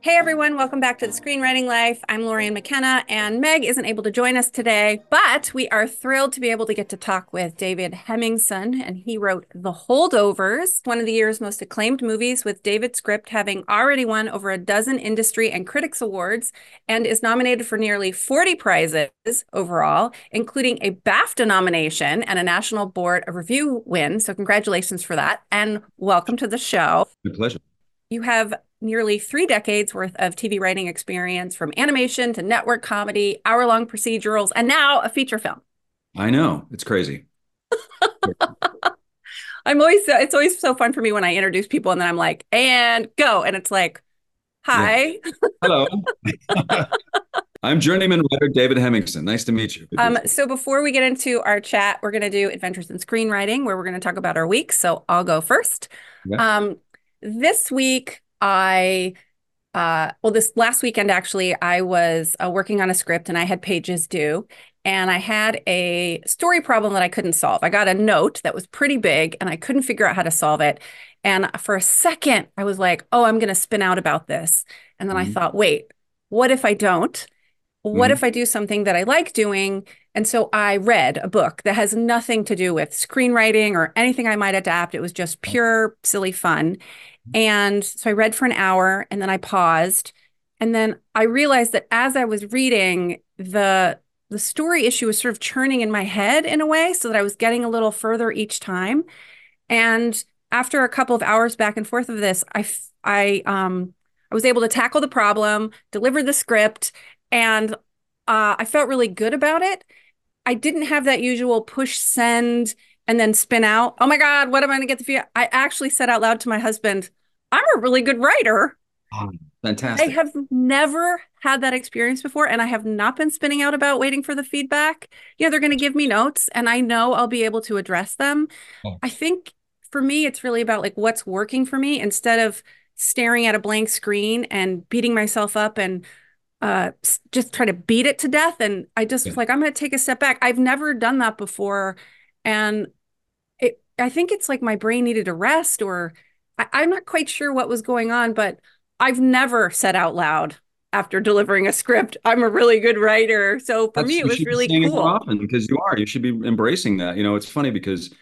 Hey everyone, welcome back to the Screenwriting Life. I'm Lorien McKenna, and Meg isn't able to join us today, but we are thrilled to be able to get to talk with David Hemingson, and he wrote The Holdovers, one of the year's most acclaimed movies, with David script having already won over a dozen industry and critics awards, and is nominated for nearly 40 prizes overall, including a BAFTA nomination and a National Board of Review win. So congratulations for that, and welcome to the show. My pleasure. You have nearly three decades worth of TV writing experience from animation to network comedy, hour long procedurals, and now a feature film. I know. It's crazy. I'm always, it's always so fun for me when I introduce people and then I'm like, and go. And it's like, hi. Yeah. Hello. I'm journeyman writer David Hemingson. Nice to meet you. Um, so before we get into our chat, we're going to do Adventures in Screenwriting, where we're going to talk about our week. So I'll go first. Yeah. Um, this week, I uh, well, this last weekend, actually, I was uh, working on a script and I had pages due. And I had a story problem that I couldn't solve. I got a note that was pretty big and I couldn't figure out how to solve it. And for a second, I was like, oh, I'm going to spin out about this. And then mm-hmm. I thought, wait, what if I don't? What mm-hmm. if I do something that I like doing? And so I read a book that has nothing to do with screenwriting or anything I might adapt. It was just pure, silly fun. And so I read for an hour and then I paused. And then I realized that as I was reading, the the story issue was sort of churning in my head in a way so that I was getting a little further each time. And after a couple of hours back and forth of this, I I um I was able to tackle the problem, deliver the script, and uh, I felt really good about it. I didn't have that usual push send and then spin out. Oh my God, what am I going to get the feel? I actually said out loud to my husband, I'm a really good writer. Oh, fantastic. I have never had that experience before, and I have not been spinning out about waiting for the feedback. Yeah, they're going to give me notes, and I know I'll be able to address them. Oh. I think for me, it's really about like what's working for me instead of staring at a blank screen and beating myself up and uh, just try to beat it to death. And I just yeah. like, I'm going to take a step back. I've never done that before. And it, I think it's like my brain needed a rest or I, am not quite sure what was going on, but I've never said out loud after delivering a script, I'm a really good writer. So for That's, me, it was really cool. often because you are. You should be embracing that. You know, it's funny because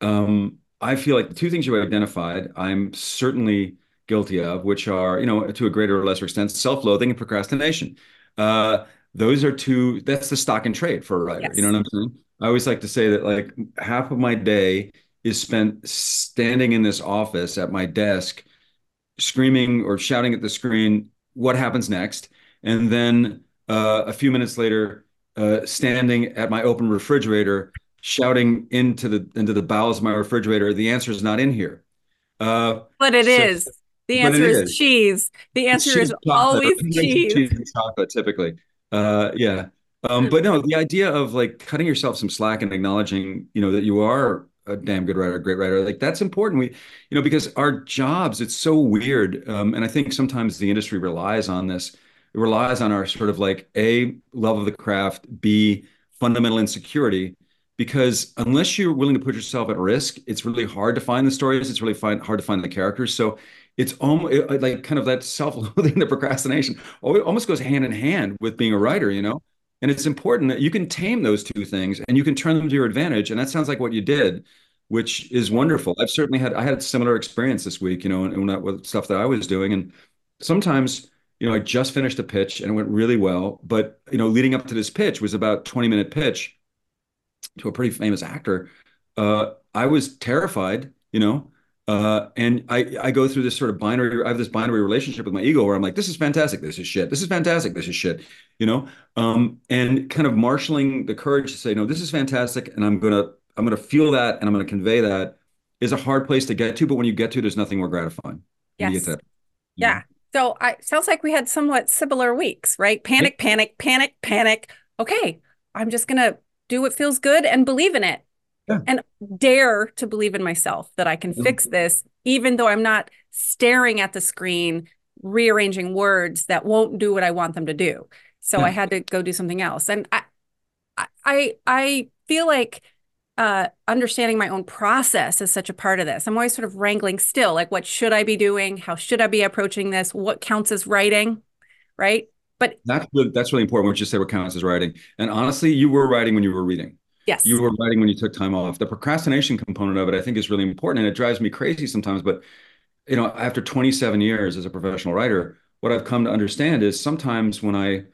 um, I feel like the two things you identified, I'm certainly guilty of, which are, you know, to a greater or lesser extent, self-loathing and procrastination. Uh, those are two. That's the stock and trade for a writer. Yes. You know what I'm saying? I always like to say that like half of my day is spent standing in this office at my desk, screaming or shouting at the screen, what happens next? And then uh, a few minutes later, uh, standing at my open refrigerator, shouting into the into the bowels of my refrigerator, the answer is not in here. Uh, but it so, is. The answer is, is, cheese. The answer cheese is always cheese. cheese and chocolate, typically. Uh, yeah. Um, but no, the idea of like cutting yourself some slack and acknowledging, you know, that you are a damn good writer, a great writer. Like that's important. We, you know, because our jobs, it's so weird. Um, and I think sometimes the industry relies on this. It relies on our sort of like a love of the craft, b fundamental insecurity. Because unless you're willing to put yourself at risk, it's really hard to find the stories. It's really find, hard to find the characters. So it's almost like kind of that self-loathing, the procrastination, almost goes hand in hand with being a writer. You know, and it's important that you can tame those two things and you can turn them to your advantage. And that sounds like what you did, which is wonderful. I've certainly had I had a similar experience this week, you know, and, and with stuff that I was doing. And sometimes, you know, I just finished a pitch and it went really well. But you know, leading up to this pitch was about 20 minute pitch to a pretty famous actor. Uh, I was terrified, you know, uh, and I, I go through this sort of binary, I have this binary relationship with my ego where I'm like, this is fantastic. This is shit. This is fantastic. This is shit, you know? Um, and kind of marshaling the courage to say, no, this is fantastic. And I'm going to, I'm to feel that and I'm going to convey that is a hard place to get to. But when you get to, there's nothing more gratifying. Yes. Yeah. So I sounds like we had somewhat similar weeks, right? Panic, panic, panic, panic. Okay. I'm just going to do what feels good and believe in it yeah. and dare to believe in myself that I can mm-hmm. fix this, even though I'm not staring at the screen, rearranging words that won't do what I want them to do. So yeah. I had to go do something else. And I, I, I feel like uh, understanding my own process is such a part of this. I'm always sort of wrangling still, like what should I be doing? How should I be approaching this? What counts as writing, right? But that's really, that's really important. What you say what counts as writing. And honestly, you were writing when you were reading. Yes. You were writing when you took time off. The procrastination component of it, I think, is really important, and it drives me crazy sometimes. But you know, after 27 years as a professional writer, what I've come to understand is sometimes when I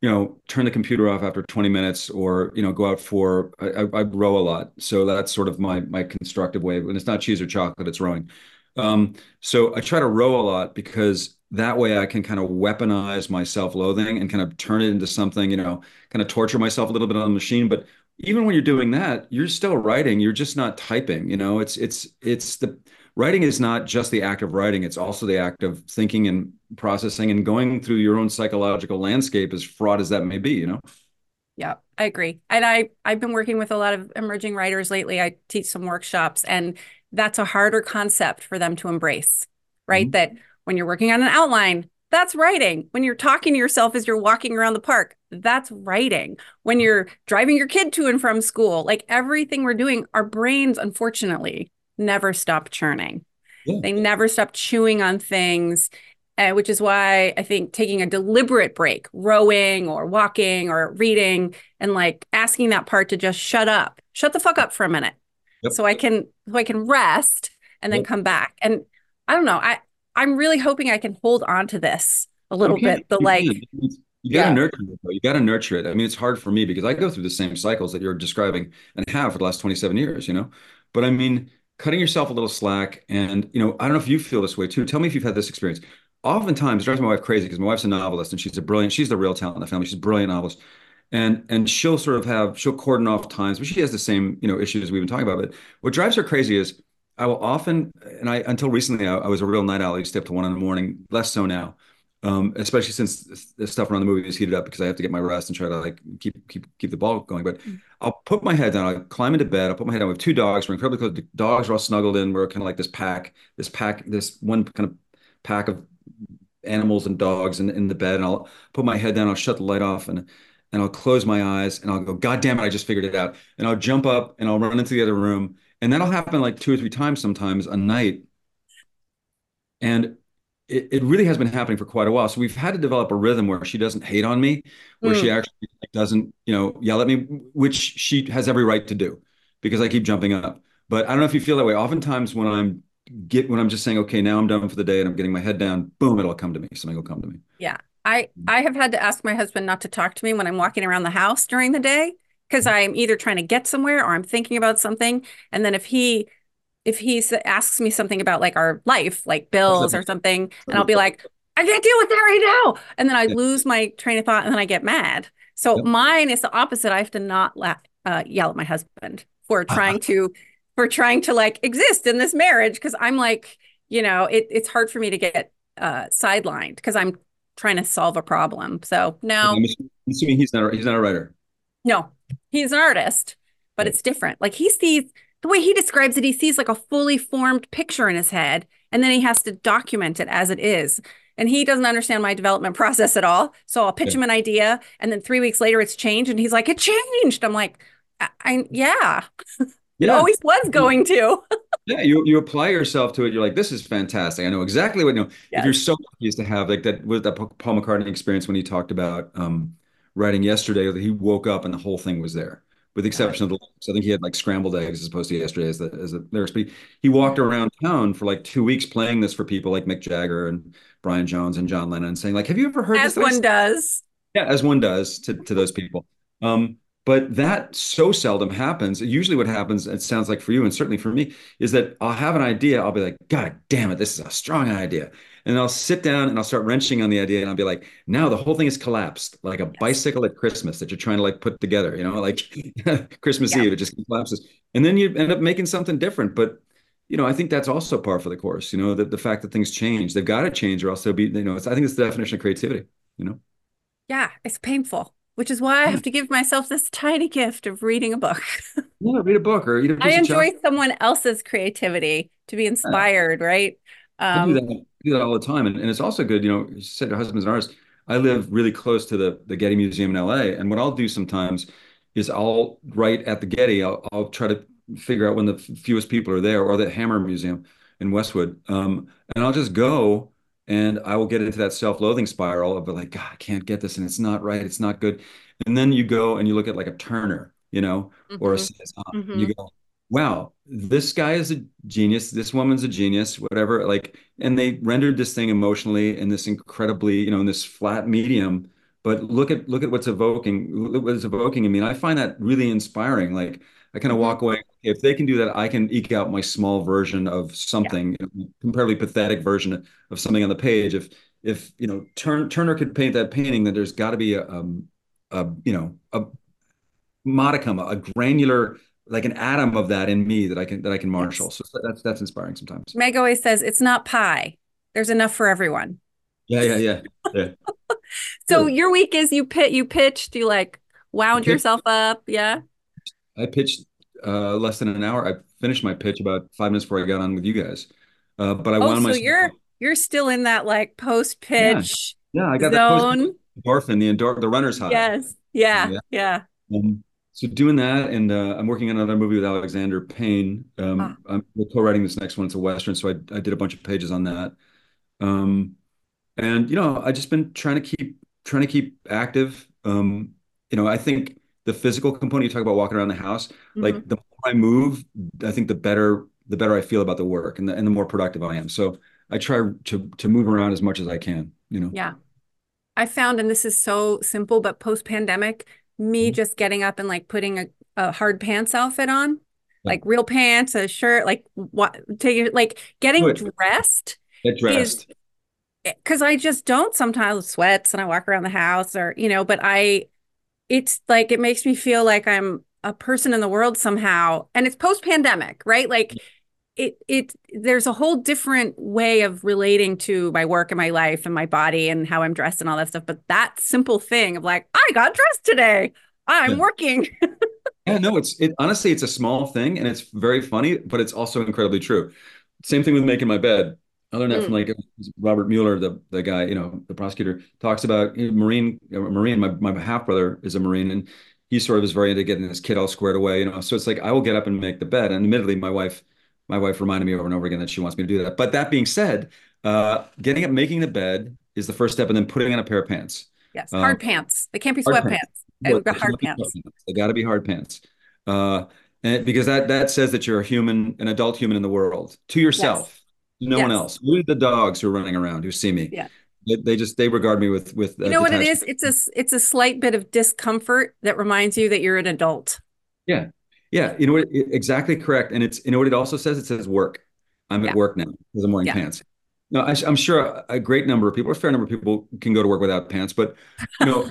you know, turn the computer off after 20 minutes or, you know, go out for, I, I row a lot. So that's sort of my, my constructive way. And it's not cheese or chocolate, it's rowing. Um, so I try to row a lot because that way I can kind of weaponize my self-loathing and kind of turn it into something, you know, kind of torture myself a little bit on the machine. But even when you're doing that, you're still writing. You're just not typing. You know, it's it's it's the writing is not just the act of writing, it's also the act of thinking and processing and going through your own psychological landscape, as fraught as that may be, you know? Yeah, I agree. And I, I've been working with a lot of emerging writers lately. I teach some workshops, and that's a harder concept for them to embrace, right? Mm-hmm. That when you're working on an outline, that's writing. When you're talking to yourself as you're walking around the park, that's writing. When you're driving your kid to and from school, like everything we're doing, our brains, unfortunately, never stop churning. Yeah. They never stop chewing on things, uh, which is why I think taking a deliberate break, rowing or walking or reading, and like asking that part to just shut up, shut the fuck up for a minute, yep. so I can so I can rest and then yep. come back. And I don't know, I I'm really hoping I can hold on to this a little okay. bit. The like. You got to yeah. nurture it. Though. You got to nurture it. I mean, it's hard for me because I go through the same cycles that you're describing and have for the last 27 years, you know? But I mean, cutting yourself a little slack. And, you know, I don't know if you feel this way too. Tell me if you've had this experience. Oftentimes, it drives my wife crazy because my wife's a novelist and she's a brilliant, she's the real talent in the family. She's a brilliant novelist. And and she'll sort of have, she'll cordon off times, but she has the same, you know, issues we've been talking about. But what drives her crazy is I will often, and I until recently I, I was a real night owl. I used to stay up to one in the morning, less so now um, especially since the stuff around the movie is heated up because I have to get my rest and try to like keep keep keep the ball going. But mm. I'll put my head down, I'll climb into bed, I'll put my head down. with two dogs. We're incredibly close. The dogs are all snuggled in. We're kind of like this pack, this pack, this one kind of pack of animals and dogs in, in the bed. And I'll put my head down, I'll shut the light off and and I'll close my eyes and I'll go, God damn it, I just figured it out. And I'll jump up and I'll run into the other room. And that'll happen like two or three times sometimes a night. And it, it really has been happening for quite a while. So we've had to develop a rhythm where she doesn't hate on me, where mm. she actually doesn't, you know, yell at me, which she has every right to do because I keep jumping up. But I don't know if you feel that way. Oftentimes when I'm get when I'm just saying, okay, now I'm done for the day and I'm getting my head down, boom, it'll come to me. Something will come to me. Yeah. I I have had to ask my husband not to talk to me when I'm walking around the house during the day because I'm either trying to get somewhere or I'm thinking about something. And then if he if he asks me something about like our life, like bills or something, and I'll be like, I can't deal with that right now. And then I lose my train of thought and then I get mad. So yep. mine is the opposite. I have to not laugh, uh, yell at my husband for trying to, for trying to like exist in this marriage. Cause I'm like, you know, it, it's hard for me to get uh, sidelined because I'm trying to solve a problem. So no. I'm assuming he's not, he's not a writer. No, he's an artist, but right. it's different. Like he sees, the way he describes it, he sees like a fully formed picture in his head, and then he has to document it as it is. And he doesn't understand my development process at all. So I'll pitch yeah. him an idea, and then three weeks later, it's changed, and he's like, "It changed." I'm like, "I, I yeah, yeah, it always was going to." yeah, you you apply yourself to it. You're like, "This is fantastic. I know exactly what you know." Yes. If you're so lucky to have like that with that Paul McCartney experience when he talked about um, writing yesterday, that he woke up and the whole thing was there with the exception of the lyrics. I think he had like scrambled eggs as opposed to yesterday as the as the lyrics. But he, he walked around town for like two weeks playing this for people like Mick Jagger and Brian Jones and John Lennon, saying like, "Have you ever heard as this?" As one does. Yeah, as one does to to those people. Um, but that so seldom happens. Usually, what happens, it sounds like for you, and certainly for me, is that I'll have an idea. I'll be like, God damn it, this is a strong idea and I'll sit down and I'll start wrenching on the idea and I'll be like, now the whole thing is collapsed like a bicycle at Christmas that you're trying to like put together, you know, like Christmas yeah. Eve, it just collapses. And then you end up making something different. But, you know, I think that's also par for the course, you know, the, the fact that things change, they've got to change or else they'll be, you know, it's, I think it's the definition of creativity, you know? Yeah, it's painful which is why I have to give myself this tiny gift of reading a book. yeah, read a book or eat a I enjoy someone else's creativity to be inspired, yeah. right? Um, do that all the time. And, and it's also good, you know, you said your husband's an artist. I live really close to the, the Getty Museum in LA. And what I'll do sometimes is I'll write at the Getty. I'll, I'll try to figure out when the fewest people are there, or the Hammer Museum in Westwood, um, and I'll just go and I will get into that self-loathing spiral of like, God, I can't get this, and it's not right, it's not good. And then you go and you look at like a Turner, you know, mm-hmm. or a Cezanne, mm-hmm. you go, wow, this guy is a genius, this woman's a genius, whatever. Like, and they rendered this thing emotionally in this incredibly, you know, in this flat medium. But look at look at what's evoking, look what it's evoking. I mean, I find that really inspiring. Like, I kind of walk away. If they can do that, I can eke out my small version of something, yeah. you know, comparatively pathetic version of something on the page. If if you know Turn, Turner could paint that painting, then there's got to be a, um, a you know a modicum, a granular like an atom of that in me that I can that I can marshal. So that's that's inspiring sometimes. Meg always says it's not pie. There's enough for everyone. Yeah, yeah, yeah. yeah. so sure. your week is you pit you pitched, you like wound yourself up. Yeah. I pitched uh, less than an hour. I finished my pitch about five minutes before I got on with you guys. Uh, but I oh, wound so myself. you're you're still in that like post pitch. Yeah. yeah. I got zone. the endorphin, the endor- the runner's high. Yes. Yeah. Yeah. yeah. Um, so doing that, and uh, I'm working on another movie with Alexander Payne. Um, ah. I'm co-writing this next one. It's a western, so I, I did a bunch of pages on that. Um, and you know, I just been trying to keep trying to keep active. Um, you know, I think the physical component you talk about walking around the house, mm-hmm. like the more I move, I think the better the better I feel about the work and the and the more productive I am. So I try to to move around as much as I can. You know. Yeah. I found, and this is so simple, but post pandemic, me mm-hmm. just getting up and like putting a, a hard pants outfit on, yeah. like real pants, a shirt, like what take like getting dressed. Get dressed. Because I just don't sometimes sweats and I walk around the house or you know, but I, it's like it makes me feel like I'm a person in the world somehow, and it's post pandemic, right? Like it it there's a whole different way of relating to my work and my life and my body and how I'm dressed and all that stuff. But that simple thing of like, I got dressed today. I'm working. yeah, no, it's it honestly, it's a small thing and it's very funny, but it's also incredibly true. Same thing with making my bed. I learned that mm. from like Robert Mueller, the the guy, you know, the prosecutor, talks about you know, Marine. Marine. My my half brother is a Marine, and he sort of is very into getting his kid all squared away. You know, so it's like I will get up and make the bed, and admittedly, my wife my wife reminded me over and over again that she wants me to do that. But that being said, uh, getting up, making the bed is the first step, and then putting on a pair of pants. Yes, hard um, pants. They can't be sweatpants. They hard pants. They got to be hard pants. Uh, and because that that says that you're a human, an adult human in the world to yourself, yes. No yes. one else. Only the dogs who are running around who see me. Yeah. They, they just they regard me with with. Uh, you know what it is? It's a it's a slight bit of discomfort that reminds you that you're an adult. Yeah, yeah, you know what? Exactly correct. And it's you know what it also says. It says work. I'm yeah. at work now because I'm wearing yeah. pants. No, I, am sure a great number of people, a fair number of people, can go to work without pants. But you know,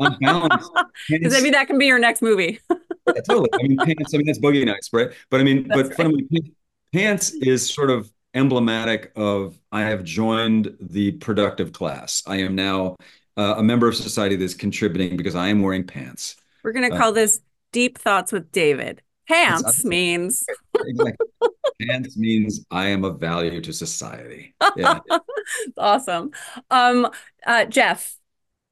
on balance, pants, maybe that can be your next movie. yeah, totally. I mean, pants. I mean, that's boogie nights, right? But I mean, That's but right. fundamentally, pants is sort of emblematic of I have joined the productive class. I am now uh, a member of society that's contributing because I am wearing pants. We're going to uh, call uh, this Deep Thoughts with David. Pants means exactly. Pants means I am of value to society. Yeah. awesome. Um uh Jeff,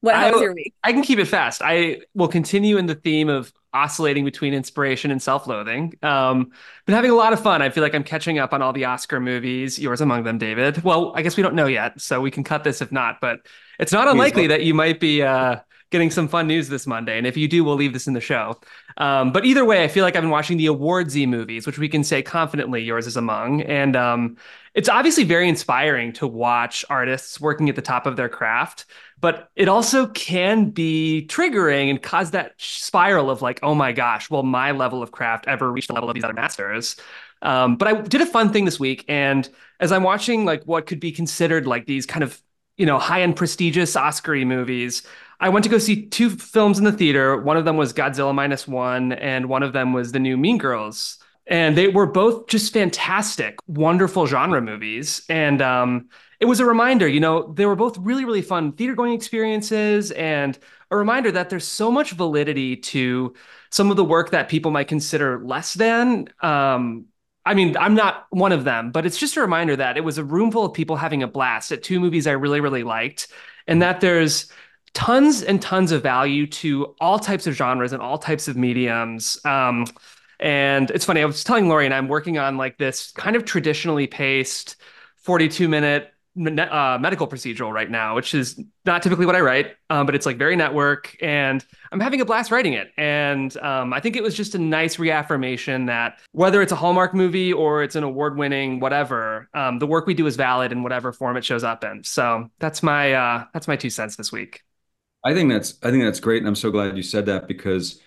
what how was your week? I can keep it fast. I will continue in the theme of oscillating between inspiration and self-loathing. Um, been having a lot of fun. I feel like I'm catching up on all the Oscar movies, yours among them, David. Well, I guess we don't know yet, so we can cut this if not, but it's not unlikely that you might be uh getting some fun news this Monday. And if you do, we'll leave this in the show. Um, but either way, I feel like I've been watching the awardsy movies, which we can say confidently yours is among. And um, it's obviously very inspiring to watch artists working at the top of their craft, but it also can be triggering and cause that spiral of like, oh my gosh, will my level of craft ever reach the level of these other masters? Um, but I did a fun thing this week, and as I'm watching like what could be considered like these kind of you know high end prestigious Oscar movies, I went to go see two films in the theater. One of them was Godzilla minus one, and one of them was the new Mean Girls. And they were both just fantastic, wonderful genre movies. And um, it was a reminder, you know, they were both really, really fun theater going experiences and a reminder that there's so much validity to some of the work that people might consider less than. Um, I mean, I'm not one of them, but it's just a reminder that it was a room full of people having a blast at two movies I really, really liked, and that there's tons and tons of value to all types of genres and all types of mediums. Um, and it's funny, I was telling Lori and I'm working on like this kind of traditionally paced 42 minute uh, medical procedural right now, which is not typically what I write, um, but it's like very network, and I'm having a blast writing it. And um, I think it was just a nice reaffirmation that whether it's a Hallmark movie or it's an award-winning whatever, um, the work we do is valid in whatever form it shows up in. So that's my uh, that's my two cents this week. I think that's I think that's great, and I'm so glad you said that because,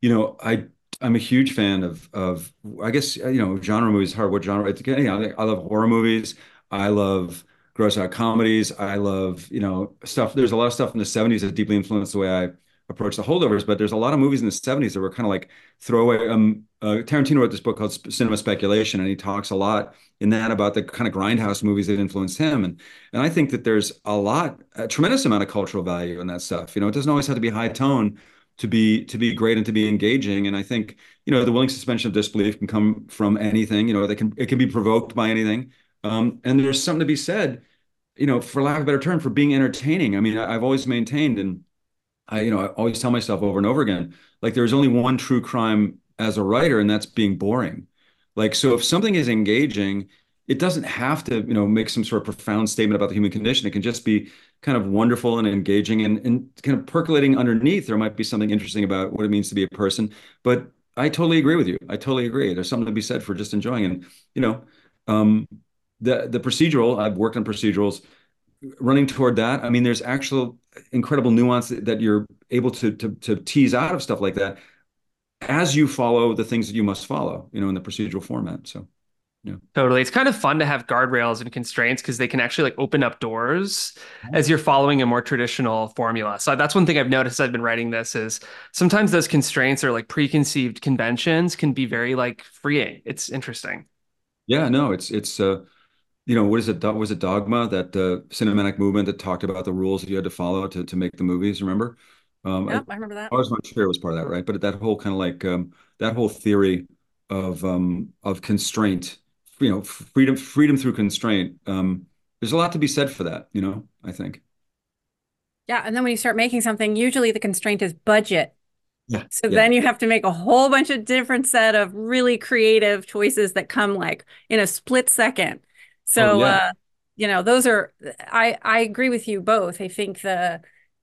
you know, I I'm a huge fan of of I guess you know genre movies. Hard what genre? You know, I love horror movies. I love gross out comedies. I love, you know, stuff. There's a lot of stuff in the 70s that deeply influenced the way I approach the holdovers, but there's a lot of movies in the 70s that were kind of like throwaway. Um, uh, Tarantino wrote this book called Cinema Speculation, and he talks a lot in that about the kind of grindhouse movies that influenced him. And and I think that there's a lot, a tremendous amount of cultural value in that stuff. You know, it doesn't always have to be high tone to be to be great and to be engaging. And I think you know the willing suspension of disbelief can come from anything. You know, they can it can be provoked by anything. Um, and there's something to be said you know, for lack of a better term, for being entertaining. I mean, I, have always maintained, and I, you know, I always tell myself over and over again, like there's only one true crime as a writer, and that's being boring. Like, so if something is engaging, it doesn't have to, you know, make some sort of profound statement about the human condition. It can just be kind of wonderful and engaging and, and kind of percolating underneath. There might be something interesting about what it means to be a person. But I totally agree with you. I totally agree. There's something to be said for just enjoying. And, you know, um, the the procedural i've worked on procedurals running toward that i mean there's actual incredible nuance that, you're able to, to to tease out of stuff like that as you follow the things that you must follow you know in the procedural format so yeah. Totally. It's kind of fun to have guardrails and constraints because they can actually like open up doors as you're following a more traditional formula. So that's one thing I've noticed I've been writing this is sometimes those constraints or like preconceived conventions can be very like freeing. It's interesting. Yeah, no, it's it's uh you know, what is it? Was it Dogma that uh, cinematic movement that talked about the rules that you had to follow to to make the movies? Remember? Um, yeah, I, I, remember that. I was not sure it was part of that, right? But that whole kind of like um, that whole theory of um, of constraint, you know, freedom freedom through constraint. Um, there's a lot to be said for that, you know. I think. Yeah, and then when you start making something, usually the constraint is budget. Yeah, so yeah. then you have to make a whole bunch of different set of really creative choices that come like in a split second so, oh, yeah. uh, you know, those are I I agree with you both. I think the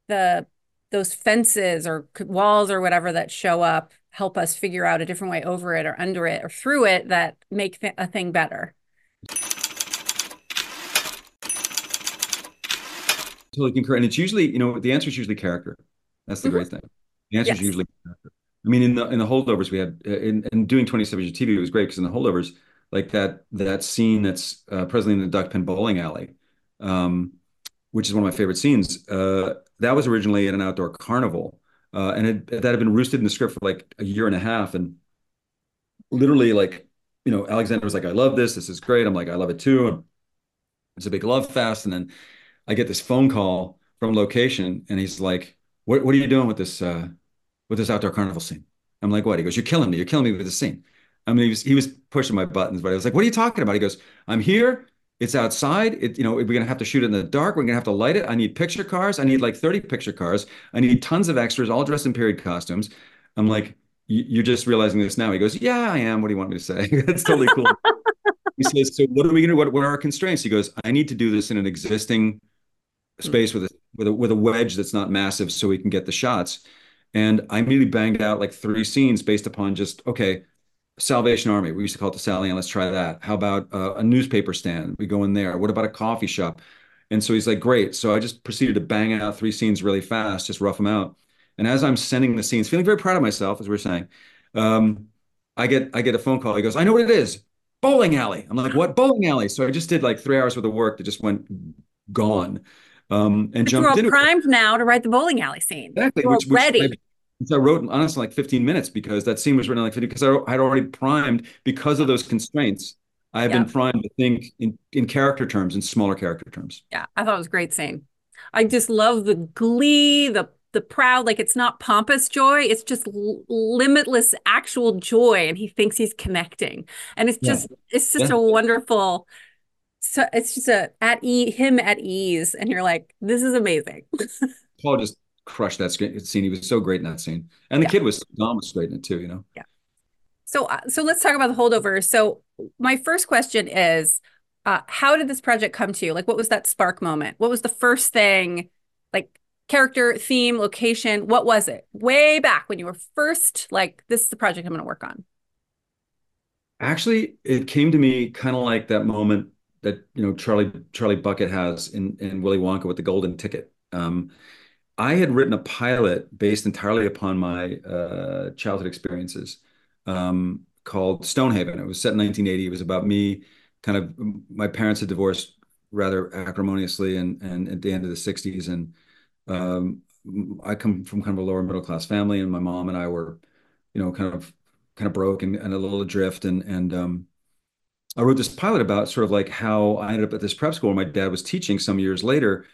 the those fences or walls or whatever that show up help us figure out a different way over it or under it or through it that make th- a thing better. Totally concur. And it's usually, you know, the answer is usually character. That's the mm-hmm. great thing. The answer yes. is usually character. I mean, in the in the holdovers we had in, in doing 27 years of TV, it was great because in the holdovers, like that that scene that's uh, presently in the Duckpin Bowling Alley, um, which is one of my favorite scenes. Uh, that was originally at an outdoor carnival, uh, and it, that had been roosted in the script for like a year and a half, and literally like you know Alexander was like, "I love this. This is great." I'm like, "I love it too." And it's a big love fest, and then I get this phone call from location, and he's like, "What what are you doing with this uh, with this outdoor carnival scene?" I'm like, "What?" He goes, "You're killing me. You're killing me with this scene." I mean, he was he was pushing my buttons, but I was like, "What are you talking about?" He goes, "I'm here. It's outside. It, you know, we're gonna have to shoot it in the dark. We're gonna have to light it. I need picture cars. I need like 30 picture cars. I need tons of extras, all dressed in period costumes." I'm like, "You're just realizing this now?" He goes, "Yeah, I am. What do you want me to say?" That's totally cool. he says, "So what are we gonna do? What, what are our constraints?" He goes, "I need to do this in an existing hmm. space with a with a with a wedge that's not massive, so we can get the shots." And I immediately banged out like three scenes based upon just okay Salvation Army. We used to call it the Sally, and let's try that. How about uh, a newspaper stand? We go in there. What about a coffee shop? And so he's like, great. So I just proceeded to bang out three scenes really fast, just rough them out. And as I'm sending the scenes, feeling very proud of myself, as we are saying, um, I get I get a phone call. He goes, I know what it is. Bowling alley. I'm like, what bowling alley? So I just did like three hours worth of work that just went gone. Um, and but jumped you're all primed now to write the bowling alley scene. Exactly. You're which, ready. So I wrote honestly like 15 minutes because that scene was written like 50 because I had already primed because of those constraints. I have yeah. been primed to think in, in character terms, in smaller character terms. Yeah, I thought it was a great scene. I just love the glee, the the proud, like it's not pompous joy, it's just l- limitless actual joy, and he thinks he's connecting, and it's just yeah. it's just yeah. a wonderful. So it's just a at e him at ease, and you're like, this is amazing. Paul just crushed that scene. He was so great in that scene, and the yeah. kid was Dom was great in it too. You know. Yeah. So uh, so let's talk about the holdovers. So my first question is, uh, how did this project come to you? Like, what was that spark moment? What was the first thing, like character, theme, location? What was it? Way back when you were first like, this is the project I'm going to work on. Actually, it came to me kind of like that moment that you know Charlie Charlie Bucket has in in Willy Wonka with the golden ticket. Um, I had written a pilot based entirely upon my uh, childhood experiences um, called Stonehaven. It was set in 1980. It was about me, kind of my parents had divorced rather acrimoniously and, and at the end of the 60s. And um, I come from kind of a lower middle class family, and my mom and I were, you know, kind of kind of broke and, and a little adrift. And and um, I wrote this pilot about sort of like how I ended up at this prep school where my dad was teaching some years later,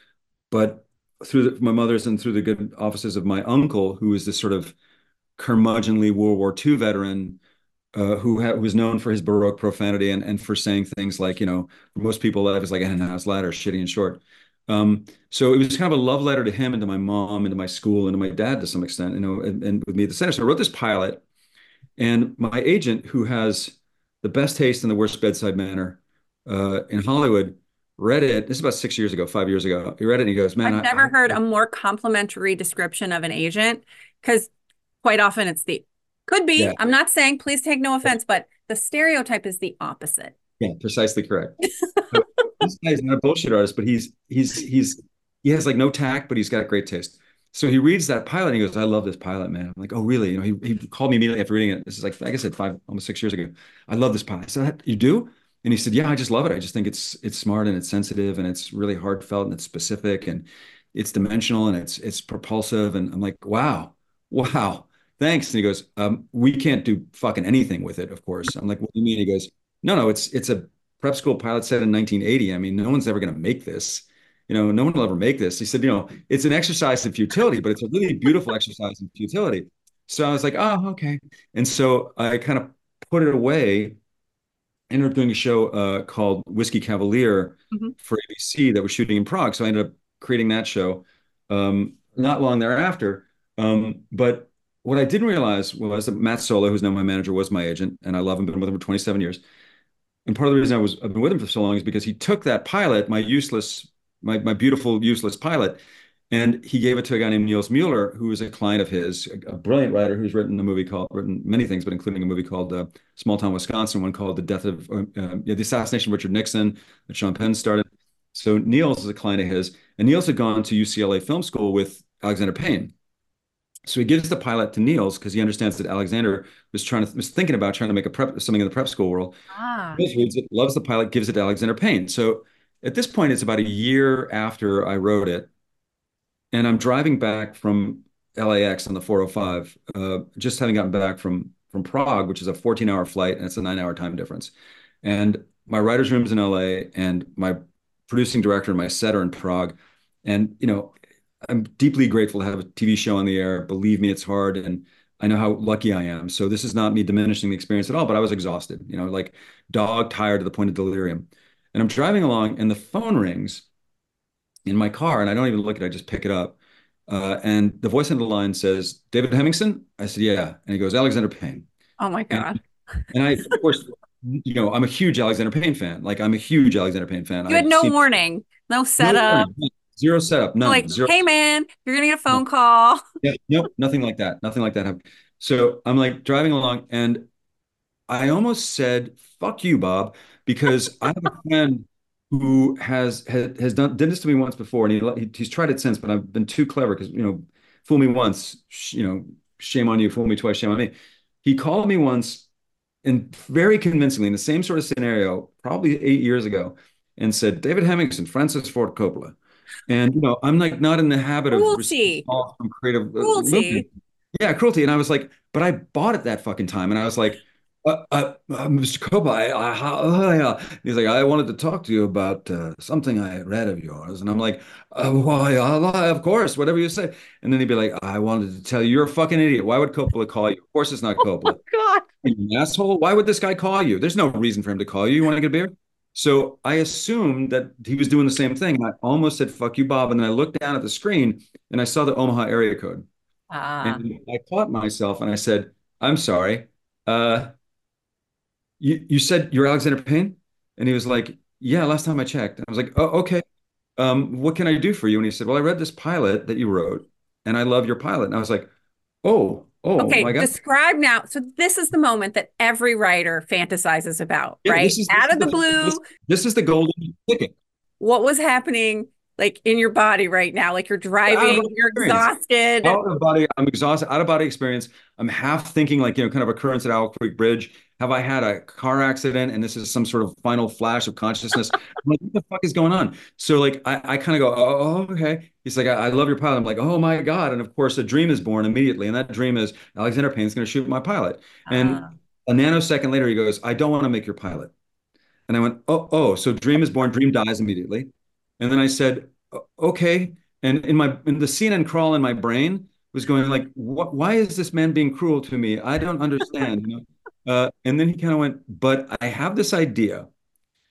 but through the, my mother's and through the good offices of my uncle, who is this sort of curmudgeonly World War II veteran uh, who ha- was known for his baroque profanity and, and for saying things like, you know, most people life is like a henhouse ladder, shitty and short. Um, so it was kind of a love letter to him and to my mom and to my school and to my dad to some extent, you know, and, and with me at the center. So I wrote this pilot, and my agent, who has the best taste and the worst bedside manner uh, in Hollywood, read it. This is about six years ago, five years ago. He read it and he goes, "Man, I've never I, heard I, a more complimentary description of an agent because quite often it's the could be. Yeah. I'm not saying please take no offense, but the stereotype is the opposite. Yeah, precisely correct. so, this guy's not a bullshit artist, but he's he's he's he has like no tact, but he's got great taste. So he reads that pilot and he goes, I love this pilot, man. I'm like, oh, really? You know, he, he called me immediately after reading it. This is like, like I said, five, almost six years ago. I love this pilot. Said, you do? And he said, yeah, I just love it. I just think it's it's smart and it's sensitive and it's really heartfelt and it's specific and it's dimensional and it's it's propulsive. And I'm like, wow, wow thanks. And he goes, um, we can't do fucking anything with it, of course. I'm like, what do you mean? He goes, no, no, it's it's a prep school pilot set in 1980. I mean, no one's ever going to make this. You know, no one will ever make this. He said, you know, it's an exercise in futility, but it's a really beautiful exercise in futility. So I was like, oh, okay. And so I kind of put it away. Ended up doing a show uh, called Whiskey Cavalier mm-hmm. for ABC that was shooting in Prague. So I ended up creating that show um, not long thereafter. Um, but what I didn't realize was that Matt Solo, who's now my manager, was my agent, and I love him. Been with him for 27 years. And part of the reason I was I've been with him for so long is because he took that pilot, my useless, my my beautiful useless pilot, and he gave it to a guy named Niels Mueller, who is a client of his, a, brilliant writer who's written a movie called written many things, but including a movie called uh, Small Town Wisconsin, one called The Death of uh, uh, yeah, the Assassination of Richard Nixon that Sean Penn started. So Niels is a client of his, and Niels had gone to UCLA Film School with Alexander Payne so he gives the pilot to Niels because he understands that Alexander was trying to was thinking about trying to make a prep something in the prep school world. Ah. Niels reads it, loves the pilot, gives it to Alexander Payne. So at this point, it's about a year after I wrote it, and I'm driving back from LAX on the 405, uh, just having gotten back from from Prague, which is a 14 hour flight and it's a nine hour time difference. And my writer's room's in LA, and my producing director and my set are in Prague. And you know, I'm deeply grateful to have a TV show on the air. Believe me, it's hard, and I know how lucky I am. So this is not me diminishing the experience at all, but I was exhausted, you know, like dog tired to the point of delirium. And I'm driving along, and the phone rings in my car, and I don't even look at it. I just pick it up, uh, and the voice on the line says, "David Hemingson? I said, "Yeah," and he goes, "Alexander Payne." Oh my god! And, and I, of course, you know, I'm a huge Alexander Payne fan. Like I'm a huge Alexander Payne fan. You had I've no seen, warning, no setup. No. Zero setup. None. Like, Zero. hey man, you're gonna get a phone no. call. Yeah, nope, nothing like that. Nothing like that happened. So I'm like driving along, and I almost said, "Fuck you, Bob," because I have a friend who has has, has done did this to me once before, and he, he's tried it since, but I've been too clever because you know, fool me once, you know, shame on you. Fool me twice, shame on me. He called me once, and very convincingly in the same sort of scenario, probably eight years ago, and said, "David Hemingson, Francis Ford Coppola." And you know, I'm like not in the habit cruelty. of from creative uh, cruelty. Yeah, cruelty. And I was like, but I bought it that fucking time, and I was like, uh, uh, uh Mr. Koba, I, I, I, he's like, I wanted to talk to you about uh, something I read of yours, and I'm like, uh, why? of course, whatever you say. And then he'd be like, I wanted to tell you, you're a fucking idiot. Why would Coppola call you? Of course, it's not Coppola. Oh God, you asshole. Why would this guy call you? There's no reason for him to call you. You want to get a beer? So I assumed that he was doing the same thing. I almost said, fuck you, Bob. And then I looked down at the screen and I saw the Omaha area code. Ah. And I caught myself and I said, I'm sorry. You, you said you're Alexander Payne? And he was like, yeah, last time I checked. And I was like, oh, okay. Um, what can I do for you? And he said, well, I read this pilot that you wrote and I love your pilot. And I was like, oh, oh okay, my God. describe now. So this is the moment that every writer fantasizes about, Yeah, right? is- Out of the is- blue, this- This is the golden ticket. what was happening like in your body right now? Like you're driving, you're exhausted. Out of body, I'm exhausted, out of body experience. I'm half thinking like, you know, kind of occurrence at Owl Creek Bridge. Have I had a car accident and this is some sort of final flash of consciousness? I'm like, what the fuck is going on? So like I, I kind of go, oh, okay. He's like, I, I love your pilot. I'm like, oh my God. And of course a dream is born immediately. And that dream is Alexander Payne's going to shoot my pilot. And Ah. a nanosecond later, he goes, I don't want to make your pilot. And I went, oh, oh, so dream is born, dream dies immediately. And then I said, okay. And in my in the CNN crawl in my brain was going like, what, why is this man being cruel to me? I don't understand. You know? Uh, and then he kind of went, but I have this idea.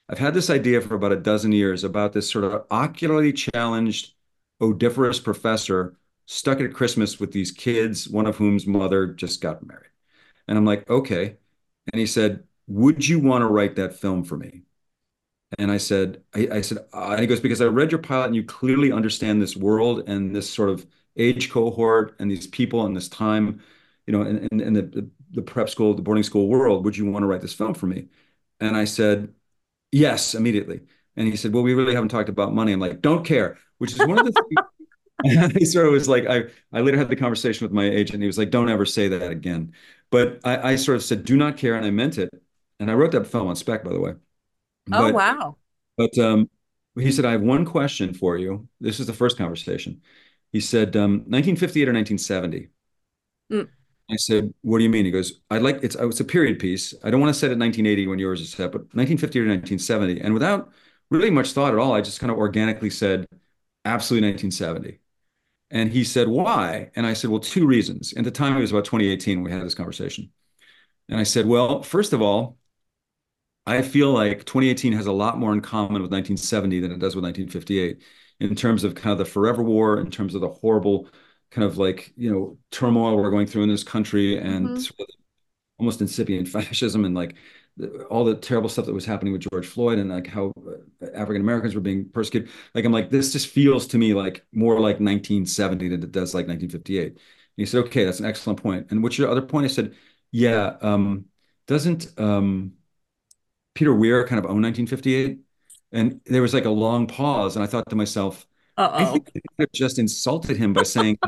I've had this idea for about a dozen years about this sort of ocularly challenged, odiferous professor stuck at Christmas with these kids, one of whom's mother just got married. And I'm like, okay. And he said, would you want to write that film for me? And I said, I, I said, uh, and he goes, because I read your pilot and you clearly understand this world and this sort of age cohort and these people and this time, you know, and, and, and the, the prep school, the boarding school world. Would you want to write this film for me? And I said, yes, immediately. And he said, well, we really haven't talked about money. I'm like, don't care, which is one of the things. he sort of was like, I, I later had the conversation with my agent. He was like, don't ever say that again. But I, I sort of said, do not care. And I meant it. And I wrote that film on spec, by the way. Oh But- wow. but um, he said, I have one question for you. This is the first conversation. He said, um, 1958 or 1970? Mm. I said, what do you mean? He goes, I'd like, it's, it's a period piece. I don't want to set it 1980 when yours is set, but 1950 or 1970. And without really much thought at all, I just kind of organically said, absolutely 1970. And he said, why? And I said, well, two reasons. And at the time, it was about 2018 when we had this conversation. And I said, well, first of all, I feel like 2018 has a lot more in common with 1970 than it does with 1958 in terms of kind of the forever war, in terms of the horrible kind of like, you know, turmoil we're going through in this country and Mhm. sort of almost incipient fascism and like all the terrible stuff that was happening with George Floyd and like how uh, African Americans were being persecuted. Like, I'm like, this just feels to me like more like 1970 than it does like 1958. And he said, okay, that's an excellent point. And what's your other point? I said, yeah, um, doesn't, um, Peter Weir kind of owned 1958? And there was like a long pause, and I thought to myself, I Uh-oh. think I just insulted him by saying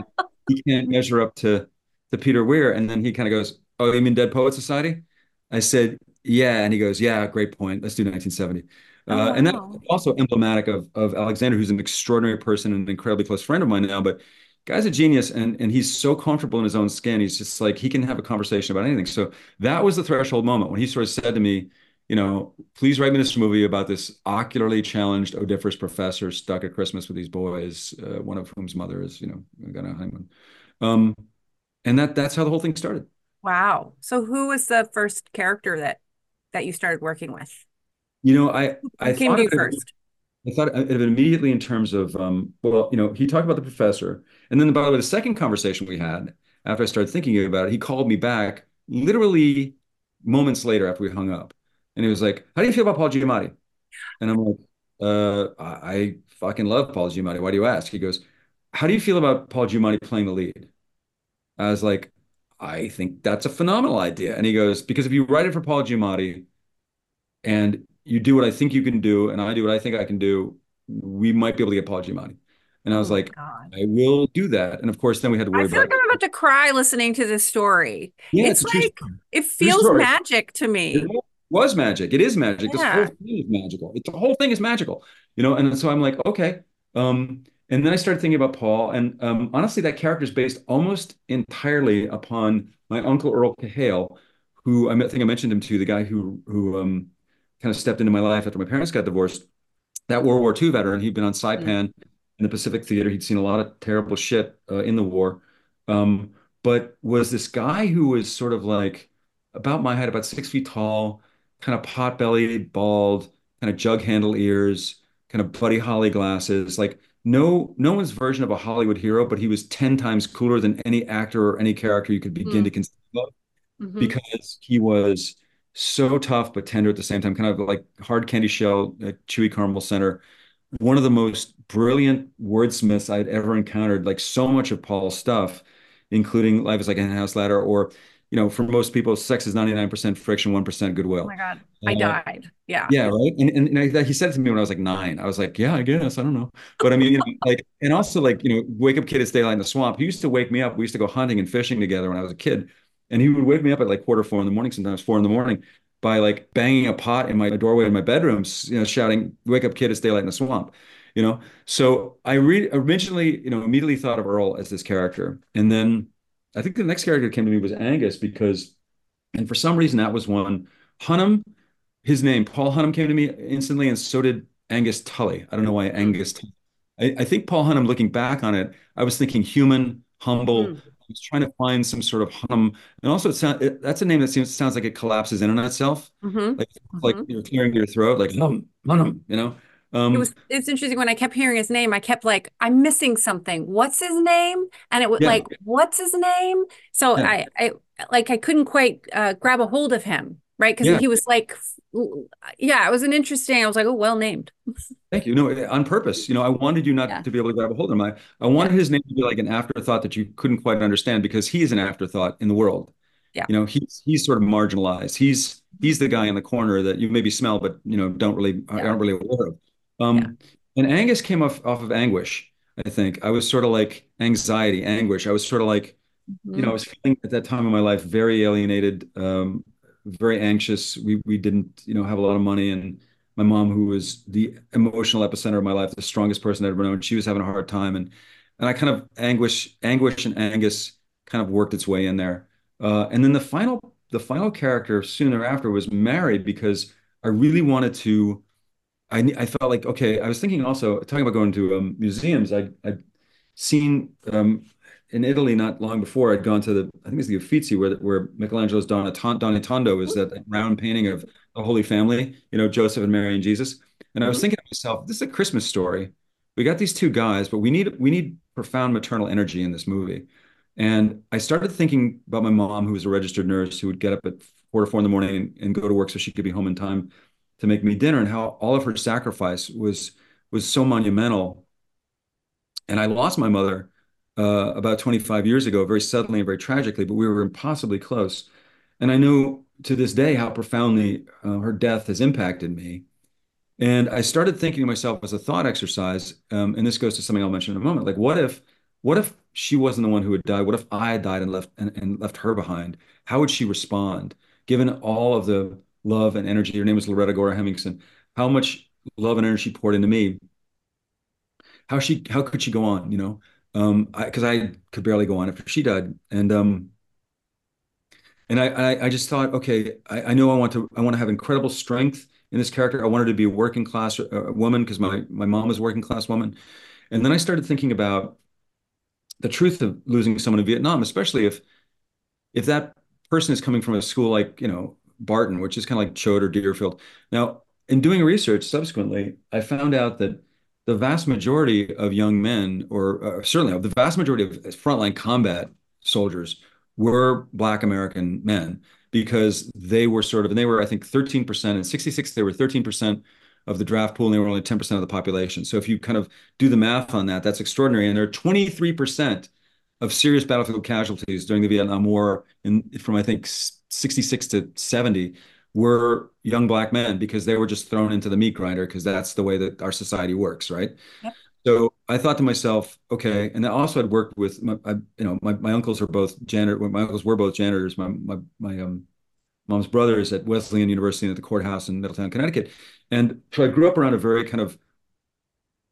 he can't measure up to the Peter Weir. And then he kind of goes, Oh, you mean Dead Poet Society? I said, Yeah. And he goes, Yeah, great point. Let's do 1970. Uh, Oh, and that's also emblematic of of Alexander, who's an extraordinary person and an incredibly close friend of mine now. But guy's a genius, and and he's so comfortable in his own skin. He's just like he can have a conversation about anything. So that was the threshold moment when he sort of said to me, you know, please write me this movie about this ocularly challenged odiferous professor stuck at Christmas with these boys, uh, one of whom's mother is, you know, got a honeymoon. Um, and that that's how the whole thing started. Wow. So who was the first character that that you started working with? You know, I I Who came thought to you first? I thought of it immediately in terms of, um, well, you know, he talked about the professor, and then by the way, the second conversation we had after I started thinking about it, he called me back literally moments later after we hung up, and he was like, "How do you feel about Paul Giamatti?" And I'm like, uh, I, I fucking love Paul Giamatti. Why do you ask? He goes, How do you feel about Paul Giamatti playing the lead? I was like, I think that's a phenomenal idea. And he goes, Because if you write it for Paul Giamatti and you do what I think you can do, and I do what I think I can do, we might be able to get Paul Giamatti. And I was Oh like, God. I will do that. And of course, then we had to worry I feel like about I'm about to cry listening to this story. Yeah, it's it's like it feels magic to me. Was magic. It is magic. This whole thing is magical. It, the whole thing is magical, you know. And so I'm like, okay. Um, and then I started thinking about Paul, and um, honestly, that character is based almost entirely upon my uncle Earl Cahale, who I think I mentioned him to, the guy who who um, kind of stepped into my life after my parents got divorced. That World War II veteran. He'd been on Saipan in the Pacific Theater. He'd seen a lot of terrible shit uh, in the war, um, but was this guy who was sort of like about my height, about six feet tall, kind of pot-bellied, bald, kind of jug handle ears, kind of Buddy Holly glasses, like no no one's version of a Hollywood hero, but he was 10 times cooler than any actor or any character you could begin mm. to conceive of mm-hmm. because he was so tough but tender at the same time, kind of like hard candy shell, chewy caramel center. One of the most brilliant wordsmiths I'd ever encountered, like so much of Paul's stuff, including Life is Like a House Ladder or you know, for most people, sex is 99% friction, 1% goodwill. Oh my God. I uh, died. Yeah. Yeah. Right. And, and, and I, he said it to me when I was like nine. I was like, yeah, I guess. I don't know. But I mean, you know, like, and also like, you know, wake up kid, it's daylight in the swamp. He used to wake me up. We used to go hunting and fishing together when I was a kid. And he would wake me up at like quarter four in the morning, sometimes four in the morning by like banging a pot in my doorway in my bedroom, you know, shouting, wake up kid, it's daylight in the swamp you know so i re- originally you know immediately thought of earl as this character and then i think the next character that came to me was angus because and for some reason, that was one. Hunham, his name, Paul Hunham came to me instantly, and so did Angus Tully. I don't know why. Angus. I, I, think Paul Hunham, looking back on it, I was thinking human, humble. Mm. I was trying to find some sort of Hunham, and also it sound, it, that's a name that seems sounds like it collapses in on itself, mm-hmm. like mm-hmm. like you're clearing your throat, like Hunham, Hunham, you know. Um, it was it's interesting when I kept hearing his name, I kept like, I'm missing something. What's his name? And it was yeah. like, what's his name? So yeah. I, I like I couldn't quite uh, grab a hold of him, right? Because yeah. he was like, yeah, it was an interesting. I was like, oh, well named. Thank you. No, on purpose. You know, I wanted you not to be able to grab a hold of him. I, I wanted his name to be like an afterthought that you couldn't quite understand because he is an afterthought in the world. Yeah. You know, he's he's sort of marginalized. He's he's the guy in the corner that you maybe smell, but you know, don't really aren't really aware of. Um, yeah. And Angus came off off of anguish. I think I was sort of like anxiety, anguish. I was sort of like, mm-hmm. you know, I was feeling at that time in my life very alienated, um, very anxious. We we didn't, you know, have a lot of money, and my mom, who was the emotional epicenter of my life, the strongest person I'd ever known, she was having a hard time, and and I kind of anguish, anguish, and Angus kind of worked its way in there. Uh, and then the final the final character soon thereafter was married because I really wanted to I I felt like okay. I was thinking also talking about going to um, museums. I I'd seen um, in Italy not long before. I'd gone to the I think it's the Uffizi where where Michelangelo's Tondo is that round painting of the Holy Family. You know Joseph and Mary and Jesus. And I was mm-hmm. thinking to myself, this is a Christmas story. We got these two guys, but we need we need profound maternal energy in this movie. And I started thinking about my mom, who was a registered nurse, who would get up at four to four in the morning and, and go to work so she could be home in time to make me dinner and how all of her sacrifice was was so monumental. And I lost my mother uh, about 25 years ago, very suddenly and very tragically, but we were impossibly close. And I know to this day how profoundly uh, her death has impacted me. And I started thinking to myself as a thought exercise, um, and this goes to something I'll mention in a moment. Like, what if, what if she wasn't the one who had died? What if I had died and left and, and left her behind? How would she respond, given all of the love and energy. Her name was Loretta Gora Hemingson. How much love and energy poured into me. How she how could she go on? You know, um, because I, I, could barely go on after she died, and um, and I, I I, just thought, okay, I, I know I want to I want to have incredible strength in this character. I wanted to be a working class uh, woman because my my mom was a working class woman, and then I started thinking about the truth of losing someone in Vietnam, especially if if that person is coming from a school like you know Barton, which is kind of like Choate or Deerfield. Now, in doing research subsequently, I found out that the vast majority of young men, or uh, certainly the vast majority of frontline combat soldiers, were Black American men because they were sort of, and they were, I think, 13%. In 66, they were 13% of the draft pool, and they were only 10% of the population. So if you kind of do the math on that, that's extraordinary. And there are 23% of serious battlefield casualties during the Vietnam War, in, from I think 66 to 70 were young black men because they were just thrown into the meat grinder because that's the way that our society works, right? Yep. So I thought to myself, okay, and I also had worked with my, I, you know, my, my uncles are both janitor. My uncles were both janitors. My my my um mom's brothers at Wesleyan University and at the courthouse in Middletown, Connecticut, and so I grew up around a very kind of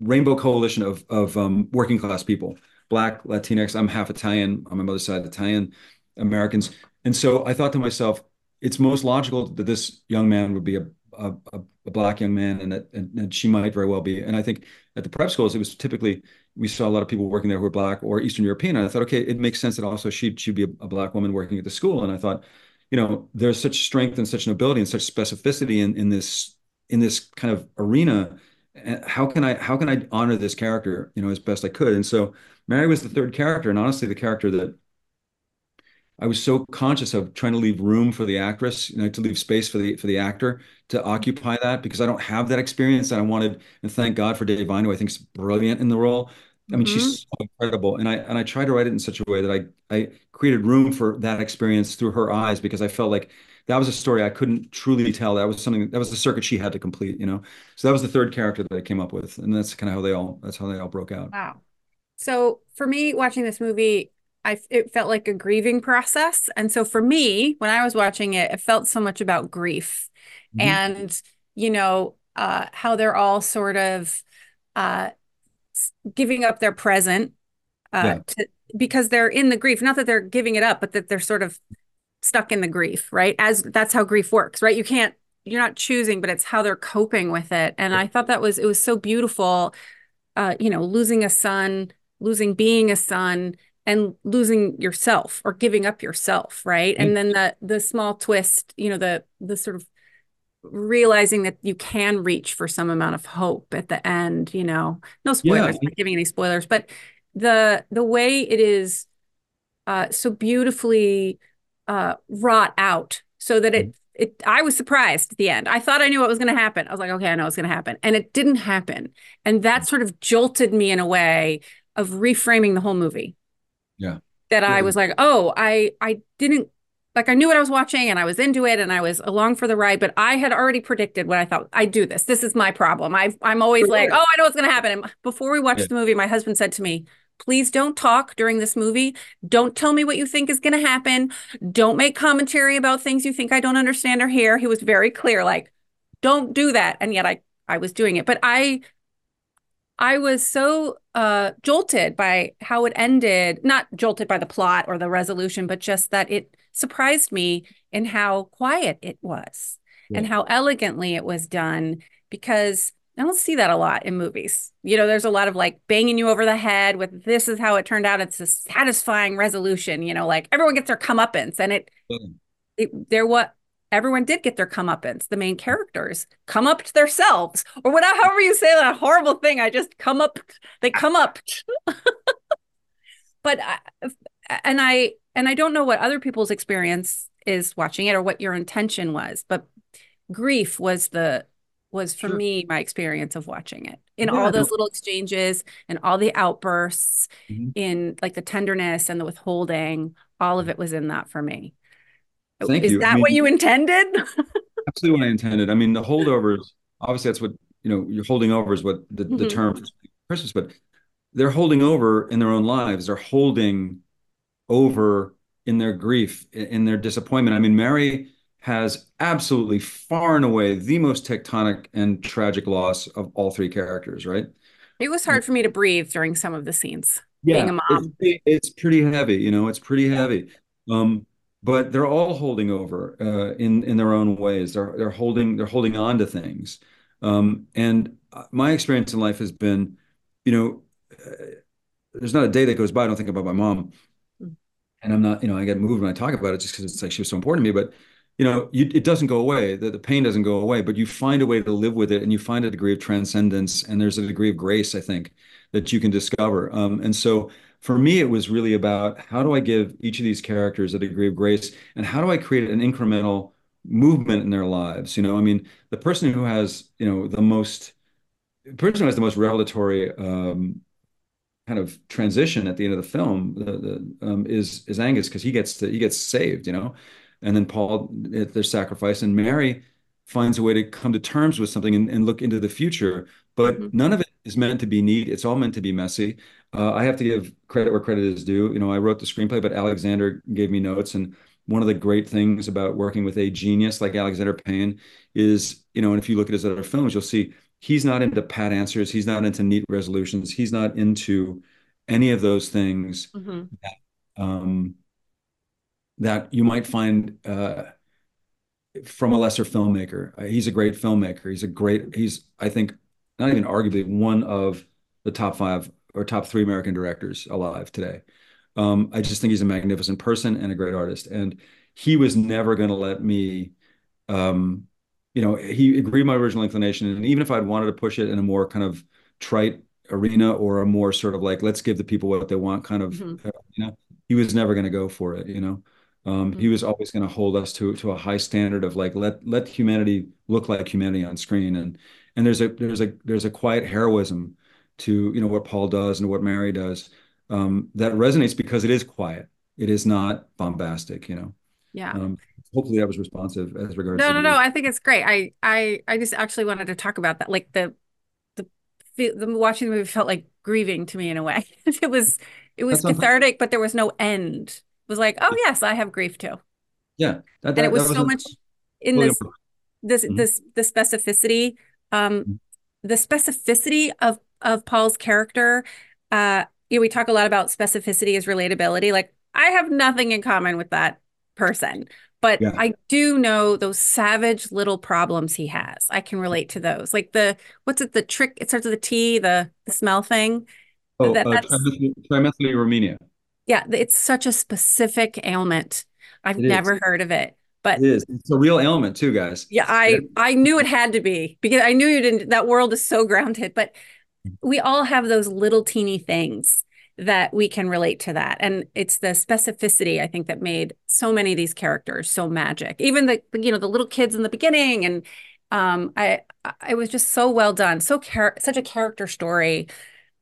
rainbow coalition of of um, working class people, Black, Latinx. I'm half Italian on my mother's side, Italian Americans, and so I thought to myself, it's most logical that this young man would be a a, a black young man, and that and, and, she might very well be. And I think at the prep schools, it was typically we saw a lot of people working there who were black or Eastern European. And I thought, okay, it makes sense that also she she'd be a, a black woman working at the school. And I thought, you know, there's such strength and such nobility and such specificity in in this in this kind of arena, how can I how can I honor this character, you know, as best I could? And so Mary was the third character, and honestly, the character that I was so conscious of trying to leave room for the actress, you know, to leave space for the for the actor to occupy that because I don't have that experience. And I wanted, and thank God for Da'Vine, who I think is brilliant in the role. I mean, mm-hmm. she's so incredible, and I and I tried to write it in such a way that I I created room for that experience through her eyes because I felt like that was a story I couldn't truly tell. That was something that was the circuit she had to complete, you know. So that was the third character that I came up with, and that's kind of how they all that's how they all broke out. Wow. So for me, watching this movie, I it felt like a grieving process. And so for me, when I was watching it, it felt so much about grief mm-hmm. and you know uh, how they're all sort of uh, giving up their present uh, yeah. to, because they're in the grief. Not that they're giving it up, but that they're sort of stuck in the grief, right? As that's how grief works, right? You can't you're not choosing, but it's how they're coping with it. And I thought that was it was so beautiful. Uh, you know, losing a son, losing being a son, and losing yourself or giving up yourself right mm-hmm. and then the the small twist you know the the sort of realizing that you can reach for some amount of hope at the end you know no spoilers yeah. not giving any spoilers but the the way it is uh so beautifully uh wrought out so that it it I was surprised at the end. I thought I knew what was going to happen. I was like, okay, I know what's going to happen. And it didn't happen. And that sort of jolted me in a way of reframing the whole movie yeah. That I was like, oh, I I didn't like I knew what I was watching and I was into it and I was along for the ride, but I had already predicted what I thought I do this. This is my problem. I I'm always like, oh, I know what's gonna happen. And before we watched yeah. the movie, my husband said to me, please don't talk during this movie. Don't tell me what you think is going to happen. Don't make commentary about things you think I don't understand or hear. He was very clear, like, don't do that. And yet I I was doing it. But I I was so uh, jolted by how it ended, not jolted by the plot or the resolution, but just that it surprised me in how quiet it was yeah. and how elegantly it was done because I don't see that a lot in movies. You know, there's a lot of like banging you over the head with this is how it turned out. It's a satisfying resolution, you know, like everyone gets their comeuppance and it, it there what everyone did get their comeuppance. The main characters come up to themselves, or whatever, however you say that horrible thing. I just come up. They come up. but I, and I and I don't know what other people's experience is watching it or what your intention was, but grief was the was for sure. me my experience of watching it in yeah, all those little exchanges and all the outbursts mm-hmm. in like the tenderness and the withholding all of it was in that for me Thank Is you. that I mean, what you intended? absolutely what I intended. I mean, the holdovers, obviously that's what, you know, you're holding over is what the, mm-hmm. the term for Christmas, but they're holding over in their own lives. They're holding over in their grief, in their disappointment. I mean, Mary has absolutely far and away the most tectonic and tragic loss of all three characters, right? It was hard for me to breathe during some of the scenes. Yeah, being a mom. It's, it's pretty heavy, you know, it's pretty heavy. Um, but they're all holding over uh, in in their own ways. They're they're holding they're holding on to things. Um, and my experience in life has been, you know, uh, there's not a day that goes by I don't think about my mom. Hmm. And I'm not, you know, I get moved when I talk about it just because it's like she was so important to me. But you know, you, it doesn't go away. The, the pain doesn't go away, but you find a way to live with it, and you find a degree of transcendence, and there's a degree of grace, I think, that you can discover. Um, and so for me, it was really about how do I give each of these characters a degree of grace and how do I create an incremental movement in their lives? You know, I mean, the person who has, you know, the most, the person who has the most revelatory um, kind of transition at the end of the film the, the, um, is is Angus because he gets to, he gets saved, you know, and then Paul at their sacrifice and Mary finds a way to come to terms with something and, and look into the future. But mm-hmm. none of it is meant to be neat. It's all meant to be messy. Uh, I have to give credit where credit is due. You know, I wrote the screenplay, but Alexander gave me notes. And one of the great things about working with a genius like Alexander Payne is, you know, and if you look at his other films, you'll see he's not into pat answers. He's not into neat resolutions. He's not into any of those things mm-hmm. that, um, that you might find uh, from a lesser filmmaker. Uh, he's a great filmmaker. He's a great, he's, I think, not even arguably one of the top five or top three American directors alive today. Um, I just think he's a magnificent person and a great artist. And he was never going to let me um, you know, he agreed with my original inclination. And even if I'd wanted to push it in a more kind of trite arena or a more sort of like, let's give the people what they want kind of, Mhm. uh, you know, he was never going to go for it, you know. Um, he Mhm. was always going to hold us to to a high standard of like let let humanity look like humanity on screen and and there's a there's a there's a quiet heroism to you know what Paul does and what Mary does um, that resonates because it is quiet. It is not bombastic, you know. Yeah. Um, hopefully that was responsive as regards No, no, no. I think it's great. I, I, I just actually wanted to talk about that. Like the, the, the watching the movie felt like grieving to me in a way. It was, it was That's cathartic, but there was no end. It was like, oh yes, I have grief too. yeah that, And it was that so much in really this, this, Mhm. this, the specificity, um, Mhm. the specificity of of Paul's character. Uh, you know, we talk a lot about specificity as relatability. Like I have nothing in common with that person, but Yeah. I do know those savage little problems he has. I can relate to those. Like the what's it? The trick. It starts with a T. The the smell thing. oh that- uh, trimethylamine Yeah, it's such a specific ailment. I've It is. never heard of it, but it is it's a real ailment too guys Yeah, I I knew it had to be because I knew you didn't that world is so grounded, but we all have those little teeny things that we can relate to that. And it's the specificity I think that made so many of these characters so magic. Even the you know the little kids in the beginning and um I I was just so well done. So char- such a character story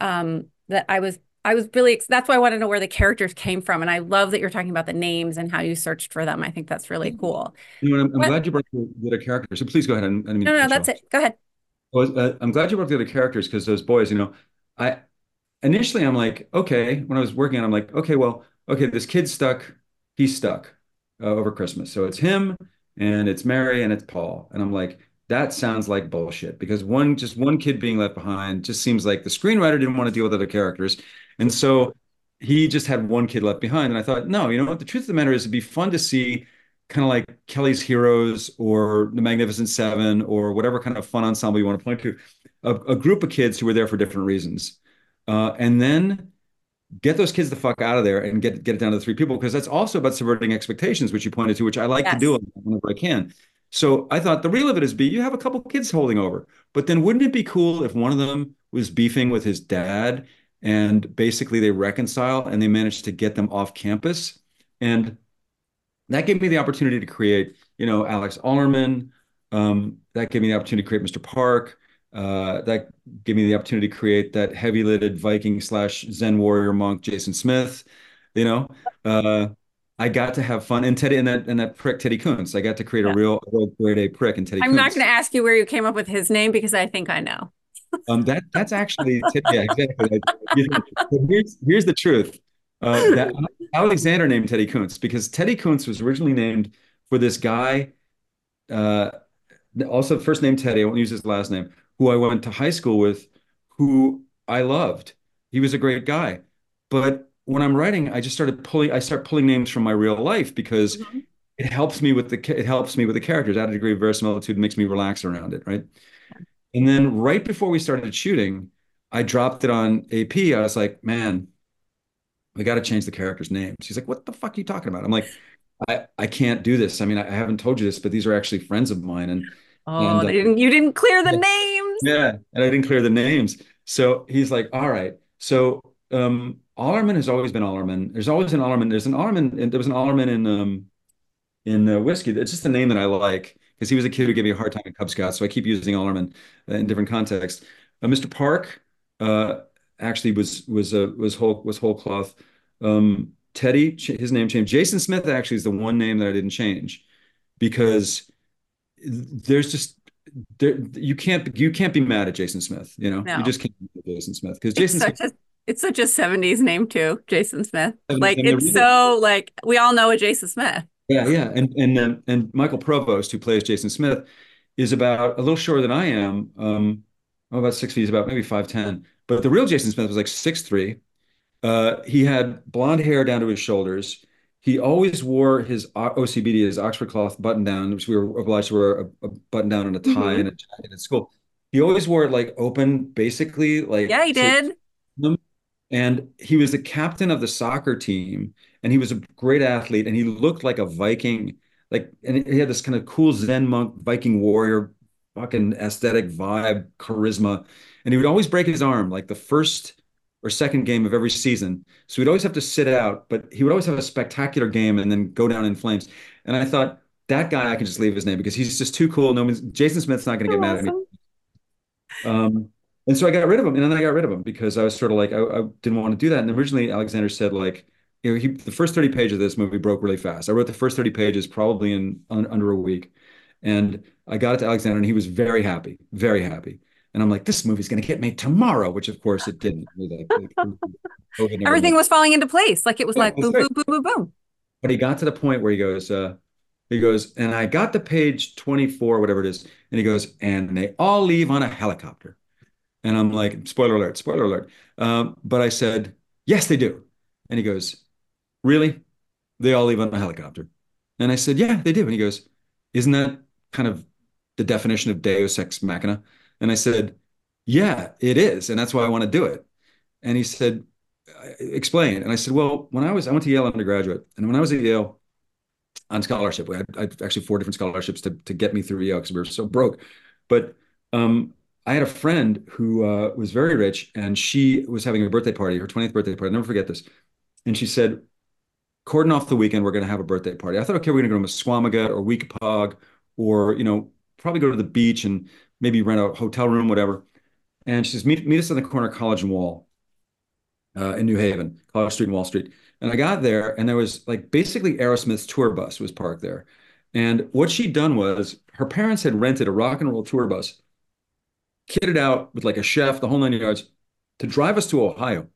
um that I was I was really that's why I want to know where the characters came from and I love that you're talking about the names and how you searched for them. I think that's really cool. you know I'm, I'm glad you brought the, the other characters so please go ahead And, I No, no, that's off. it. Go ahead. was uh, I'm glad you brought the other characters because those boys, you know, I initially I'm like, okay, when I was working on, it, I'm like, okay, well, okay, this kid's stuck, he's stuck uh, over Christmas, so it's him and it's Mary and it's Paul, and I'm like, that sounds like bullshit because one just one kid being left behind just seems like the screenwriter didn't want to deal with other characters, and so he just had one kid left behind, and I thought, no, you know what, the truth of the matter is, it'd be fun to see kind of like Kelly's Heroes or The Magnificent Seven or whatever kind of fun ensemble you want to point to, a, a group of kids who were there for different reasons. Uh, and then get those kids the fuck out of there and get get it down to the three people because that's also about subverting expectations, which you pointed to, which I like to do whenever I can. So I thought the real of it is B, you have a couple kids holding over, but then wouldn't it be cool if one of them was beefing with his dad and basically they reconcile and they managed to get them off campus? And that gave me the opportunity to create, you know, Alex Ollerman. Um, that gave me the opportunity to create Mr. Park. Uh, that gave me the opportunity to create that heavy-lidded Viking slash Zen warrior monk, Jason Smith. You know, uh, I got to have fun, and Teddy and that and that prick Teddy Kountze. I got to create Yeah. a real, real grade A prick and Teddy I'm not going to ask you where you came up with his name because I think I know. Um, that that's actually yeah, exactly. Here's here's the truth. Uh, that Alexander named Teddy Kountze because Teddy Kountze was originally named for this guy, uh, also first name Teddy. I won't use his last name. Who I went to high school with, who I loved. He was a great guy, but when I'm writing, I just started pulling. I start pulling names from my real life because Mhm. it helps me with the it helps me with the characters. Add a degree of verisimilitude makes me relax around it, right? And then right before we started shooting, I dropped it on AP. I was like, man, we got to change the characters' names. He's like, what the fuck are you talking about? I'm like, I, I can't do this. I mean, I, I haven't told you this, but these are actually friends of mine. And Oh, And, uh, didn't, you didn't clear the names. yeah, and I didn't clear the names. So he's like, all right. So um Allerman has always been Allerman. There's always an Allerman. There's an Allerman, and there was an Allerman in um in uh, whiskey. It's just a name that I like because he was a kid who gave me a hard time in Cub Scouts. So I keep using Allerman in different contexts. Uh, Mr. Park uh actually was was uh, was whole was whole cloth. Um Teddy, his name changed. Jason Smith actually is the one name that I didn't change because there's just there you can't you can't be mad at Jason Smith, you know. No. You just can't be mad at Jason Smith because Jason Smith a it's such a 70s name too, Jason Smith. And- Like and it's reason- so like we all know a Jason Smith. Yeah, yeah, and and um, and Michael Provost, who plays Jason Smith, is about a little shorter than I am. Um, oh, about six feet. He's about maybe five ten. But the real Jason Smith was like six three. Uh, he had blonde hair down to his shoulders. He always wore his OCBD, his Oxford cloth button down, which we were obliged to wear a, a button down and a tie Mhm. and a jacket at school. He always wore it like open, basically like Yeah, he did. And he was the captain of the soccer team and he was a great athlete and he looked like a Viking like, and he had this kind of cool Zen monk, Viking warrior, fucking aesthetic vibe, charisma, and he would always break his arm like the first or second game of every season. So he'd always have to sit out, but he would always have a spectacular game and then go down in flames. And I thought that guy, I can just leave his name because he's just too cool. No one's Jason Smith's not going to get awesome. mad at me. Um, and so I got rid of him, and then I got rid of him because I was sort of like I, I didn't want to do that. And originally Alexander said like, you know, he the first 30 pages of this movie broke really fast. I wrote the first 30 pages probably in un, under a week. And I got it to Alexander and he was very happy, very happy. And I'm like, this movie's going to get made tomorrow, which of course it didn't. Everything was falling into place. Like it was yeah, like boom, boom, boom, boom, boom. But he got to the point where he goes, uh, he goes, and I got to page 24, whatever it is. And he goes, and they all leave on a helicopter. And I'm like, spoiler alert, spoiler alert. Um, but I said, yes, they do. And he goes, really? They all leave on a helicopter. And I said, yeah, they do. And he goes, isn't that kind of the definition of Deus ex machina? And I said, Yeah, it is. And that's why I want to do it. And he said, Explain. And I said, Well, when I was, I went to Yale undergraduate. And when I was at Yale on scholarship, we had, I had actually four different scholarships to, to get me through Yale because we were so broke. But um, I had a friend who uh, was very rich and she was having a birthday party, her 20th birthday party. I'll never forget this. And she said, cordon off the weekend, we're going to have a birthday party. I thought, okay, we're going to go to Squamigut or Weekapaug or, you know, probably go to the beach and maybe rent a hotel room, whatever. And she says, meet, meet us on the corner of College and Wall uh, in New Haven, College Street and Wall Street. And I got there and there was like basically Aerosmith's tour bus was parked there. And what she'd done was her parents had rented a rock and roll tour bus, kitted out with like a chef, the whole nine yards, to drive us to Ohio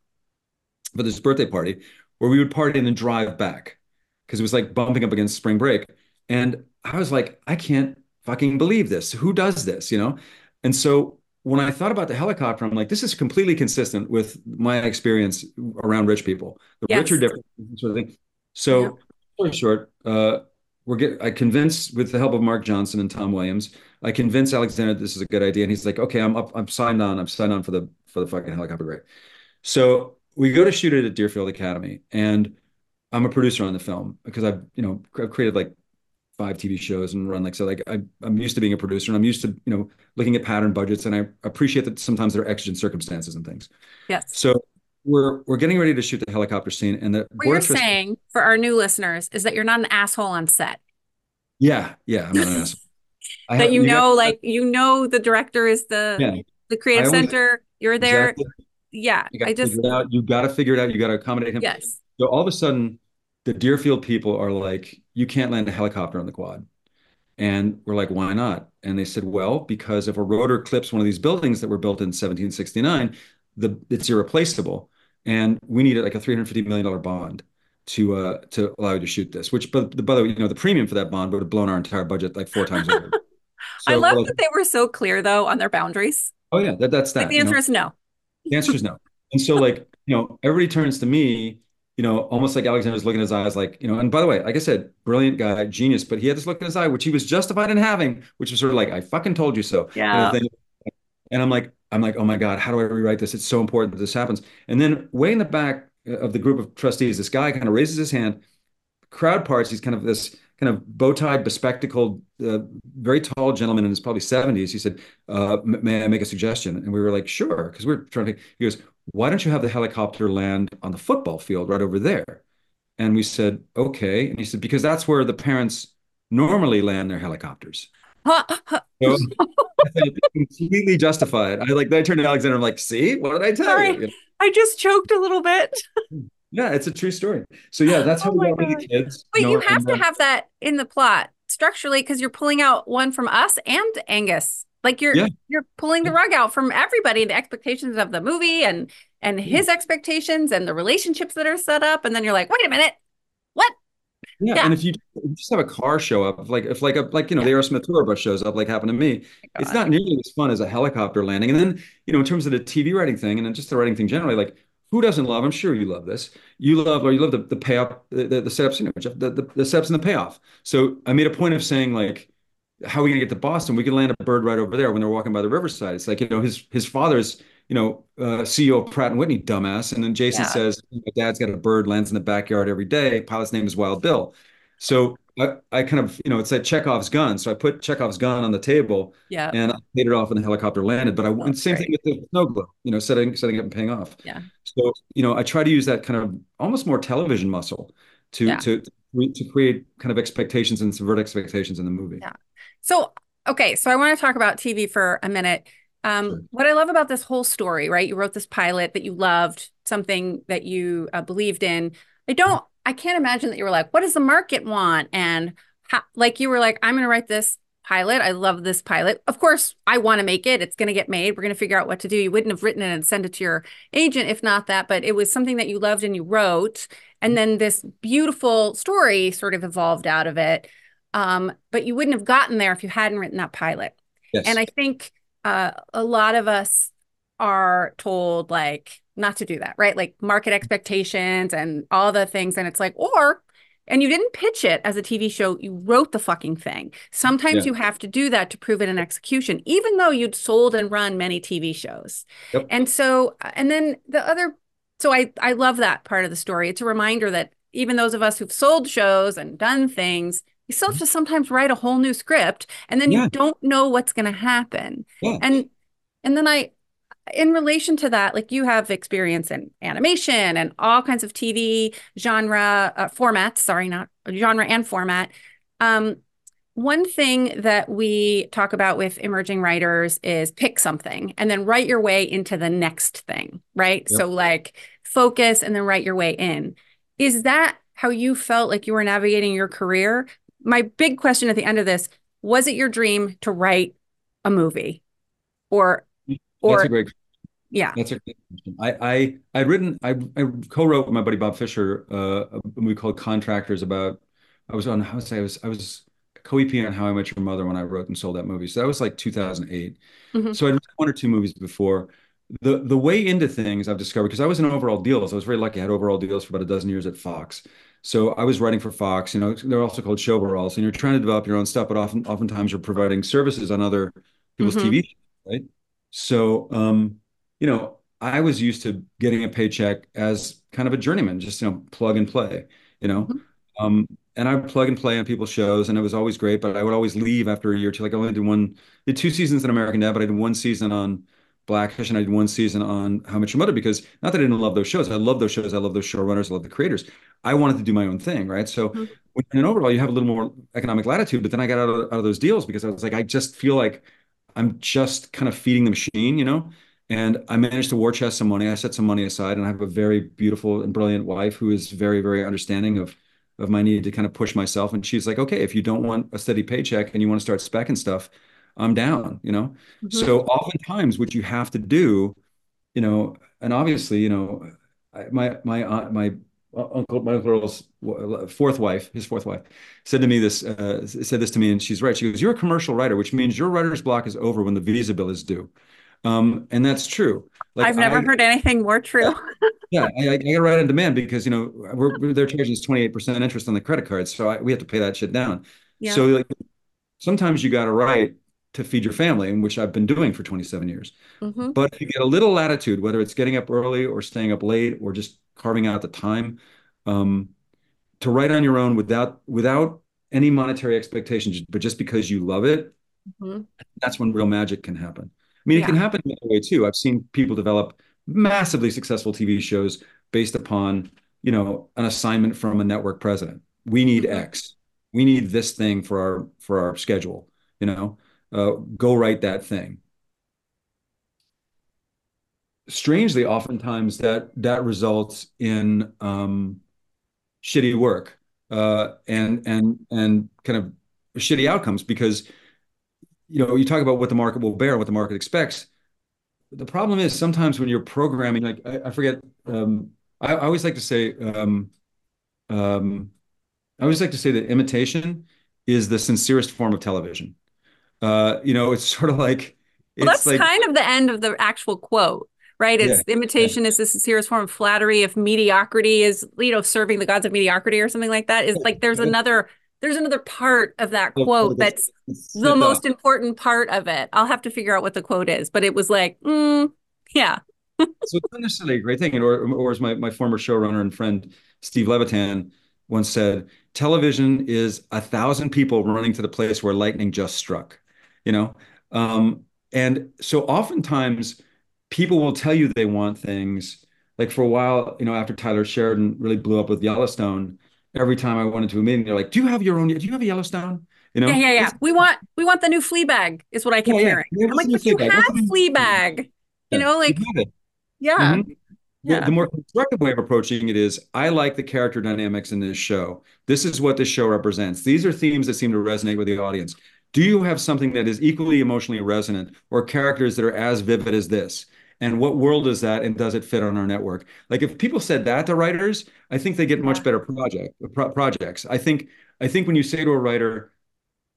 for this birthday party where we would party and then drive back because it was like bumping up against spring break. And I was like, I can't fucking believe this. Who does this? You know? And so when I thought about the helicopter, I'm like, this is completely consistent with my experience around rich people. The yes. rich are different, sort of thing. So, yeah. short, uh, we're get, I convinced with the help of Mark Johnson and Tom Williams, I convinced Alexander this is a good idea, and he's like, okay, I'm up, I'm signed on, I'm signed on for the for the fucking helicopter ride. So we go to shoot it at Deerfield Academy, and I'm a producer on the film because I've you know I've created like five TV shows and run like so like I, I'm used to being a producer and I'm used to you know looking at pattern budgets and I appreciate that sometimes there are exigent circumstances and things. Yes. So we're we're getting ready to shoot the helicopter scene and the what you're saying for our new listeners is that you're not an asshole on set. Yeah, yeah, I'm not an asshole. that have, you, you know, like you know, the director is the yeah. the creative always, center. You're there. Exactly. Yeah, I just you got to figure it out. You got to accommodate him. Yes. So all of a sudden, the Deerfield people are like, you can't land a helicopter on the quad. And we're like, why not? And they said, well, because if a rotor clips one of these buildings that were built in 1769, the it's irreplaceable. And we needed like a $350 million bond to uh to allow you to shoot this, which but by the way, you know, the premium for that bond would have blown our entire budget like four times over. So, I love that they were so clear though on their boundaries. Oh yeah, that, that's that. Like the answer know? is no. The answer is no. And so like, you know, everybody turns to me you know, almost like Alexander's looking in his eyes, like, you know, and by the way, like I said, brilliant guy, genius, but he had this look in his eye, which he was justified in having, which was sort of like, I fucking told you so. Yeah. And I'm like, I'm like, oh my God, how do I rewrite this? It's so important that this happens. And then way in the back of the group of trustees, this guy kind of raises his hand, crowd parts, he's kind of this kind of bow tied, bespectacled, uh, very tall gentleman in his probably 70s. He said, uh, May I make a suggestion? And we were like, Sure. Because we're trying to, he goes, Why don't you have the helicopter land on the football field right over there? And we said, Okay. And he said, Because that's where the parents normally land their helicopters. So, completely justified. I like, I turned to Alexander, I'm like, See, what did I tell Sorry. you? I just choked a little bit. Yeah, it's a true story. So yeah, that's how oh we got the kids. But you, know, you have to then... have that in the plot structurally because you're pulling out one from us and Angus. Like you're yeah. you're pulling the rug out from everybody, and the expectations of the movie and and hmm. his expectations and the relationships that are set up, and then you're like, wait a minute? Yeah, yeah. and if you, just have a car show up, like if like a like you know yeah. the Aerosmith tour bus shows up, like happened to me, oh it's not nearly as fun as a helicopter landing. And then you know in terms of the TV writing thing and then just the writing thing generally, like who doesn't love? I'm sure you love this. You love, or you love the, the payoff, the, the, the setups, you know, the, the, the setups and the payoff. So I made a point of saying like, how are we gonna get to Boston? We can land a bird right over there when they're walking by the riverside. It's like, you know, his his father's, you know, uh, CEO of Pratt and Whitney, dumbass. And then Jason yeah. says, my dad's got a bird, lands in the backyard every day. Pilot's name is Wild Bill. So I, I kind of, you know, it's like Chekhov's gun. So I put Chekhov's gun on the table Yeah. and I paid it off when the helicopter landed. But I Oh, same thing with the snow globe, you know, setting setting up and paying off. Yeah. So, you know, I try to use that kind of almost more television muscle to Yeah. to to create kind of expectations and subvert expectations in the movie. Yeah. So, okay, so I want to talk about TV for a minute. Um, what I love about this whole story, right? You wrote this pilot that you loved, something that you uh, believed in. I don't, I can't imagine that you were like, what does the market want? And how, like you were like, I'm going to write this pilot. I love this pilot. Of course, I want to make it. It's going to get made. We're going to figure out what to do. You wouldn't have written it and sent it to your agent if not that, but it was something that you loved and you wrote. And then this beautiful story sort of evolved out of it. Um, but you wouldn't have gotten there if you hadn't written that pilot. Yes. And I think uh, a lot of us are told like not to do that, right? Like market expectations and all the things. And it's like, or, and you didn't pitch it as a TV show, you wrote the fucking thing. Sometimes Yeah. you have to do that to prove it in execution, even though you'd sold and run many TV shows. Yep. And so, and then the other, so I, I love that part of the story. It's a reminder that even those of us who've sold shows and done things, you still have to sometimes write a whole new script and then Yeah. you don't know what's going to happen. Yeah. And and then I in relation to that, like you have experience in animation and all kinds of TV genre uh, formats, sorry, not genre and format. Um, one thing that we talk about with emerging writers is pick something and then write your way into the next thing, right? Yep. So like focus and then write your way in. Is that how you felt like you were navigating your career? My big question at the end of this, was it your dream to write a movie? Or or That's a great yeah. That's a great question. I I I'd written I I co-wrote with my buddy Bob Fisher uh, a movie called Contractors about I was on how I say I was I was co-EP on How I Met Your Mother when I wrote and sold that movie. So that was like 2008. Mhm. So I'd written one or two movies before. The the way into things I've discovered because I was in overall deals. I was very lucky. I had overall deals for about a dozen years at Fox. So I was writing for Fox. You know, they're also called showveralls, and you're trying to develop your own stuff, but often oftentimes you're providing services on other people's Mhm. TV shows, right? So um, you know, I was used to getting a paycheck as kind of a journeyman, just you know, plug and play, you know. Mhm. Um, and I would plug and play on people's shows, and it was always great. But I would always leave after a year or two. Like I only did one, did two seasons in American Dad, but I did one season on Blackish, and I did one season on How Much Your Mother because not that I didn't love those shows, I love those shows, I love those showrunners, I love the creators. I wanted to do my own thing, right? So Mhm. when in overall, you have a little more economic latitude. But then I got out of, out of those deals because I was like, I just feel like I'm just kind of feeding the machine, you know. And I managed to war chest some money. I set some money aside, and I have a very beautiful and brilliant wife who is very, very understanding of of my need to kind of push myself. And she's like, okay, if you don't want a steady paycheck and you want to start specking stuff, I'm down, you know. Mhm. So oftentimes, what you have to do, you know, and obviously, you know, I, my my aunt, my uncle, my uncle's fourth wife, his fourth wife, said to me this, uh, said this to me, and she's right. She goes, "You're a commercial writer, which means your writer's block is over when the visa bill is due." Um, and that's true. Like I've never I, heard anything more true. yeah, I, I got to write on demand because you know we're, they're charging us 28% interest on the credit cards, so I, we have to pay that shit down. Yeah. So like sometimes you got to write to feed your family, and which I've been doing for 27 years. hmm But if you get a little latitude, whether it's getting up early or staying up late or just carving out the time, um, to write on your own without without any monetary expectations, but just because you love it, hmm that's when real magic can happen. I mean, it can happen the other way too. I've seen people develop massively successful TV shows based upon, you know, an assignment from a network president. We need Mhm. X. We need this thing for our for our schedule. You know, uh, go write that thing. Strangely, oftentimes that that results in um, shitty work uh, and and and kind of shitty outcomes because you know, you talk about what the market will bear, what the market expects. The problem is sometimes when you're programming, like I, I forget, um, I, I always like to say, um, um, I always like to say that imitation is the sincerest form of television. Uh, you know, it's sort of like Well, that's like kind of the end of the actual quote, right? Yeah, It's imitation is the sincerest form of flattery. If mediocrity is, you know, serving the gods of mediocrity or something like that, is like there's another there's another part of that quote that's- the most important part of it. I'll have to figure out what the quote is, but it was like, mm, yeah. So it's not necessarily a great thing. And or, or as my, my former showrunner and friend Steve Levitan once said, television is a thousand people running to the place where lightning just struck, you know? Um, and so oftentimes people will tell you they want things. Like for a while, you know, after Taylor Sheridan really blew up with Yellowstone, every time I went into a meeting, they're like, "Do you have your own? Do you have a Yellowstone?" You know? Yeah, yeah, yeah. We want we want the new Fleabag is what I keep Yeah, yeah. hearing. Yeah, I'm like, but the you have the new You know, like got it. yeah. The, yeah. the more constructive way of approaching it is I like the character dynamics in this show. This is what this show represents. These are themes that seem to resonate with the audience. Do you have something that is equally emotionally resonant or characters that are as vivid as this? And what world is that? And does it fit on our network? Like if people said that to writers, I think they get much better project pro- projects. I think I think when you say to a writer,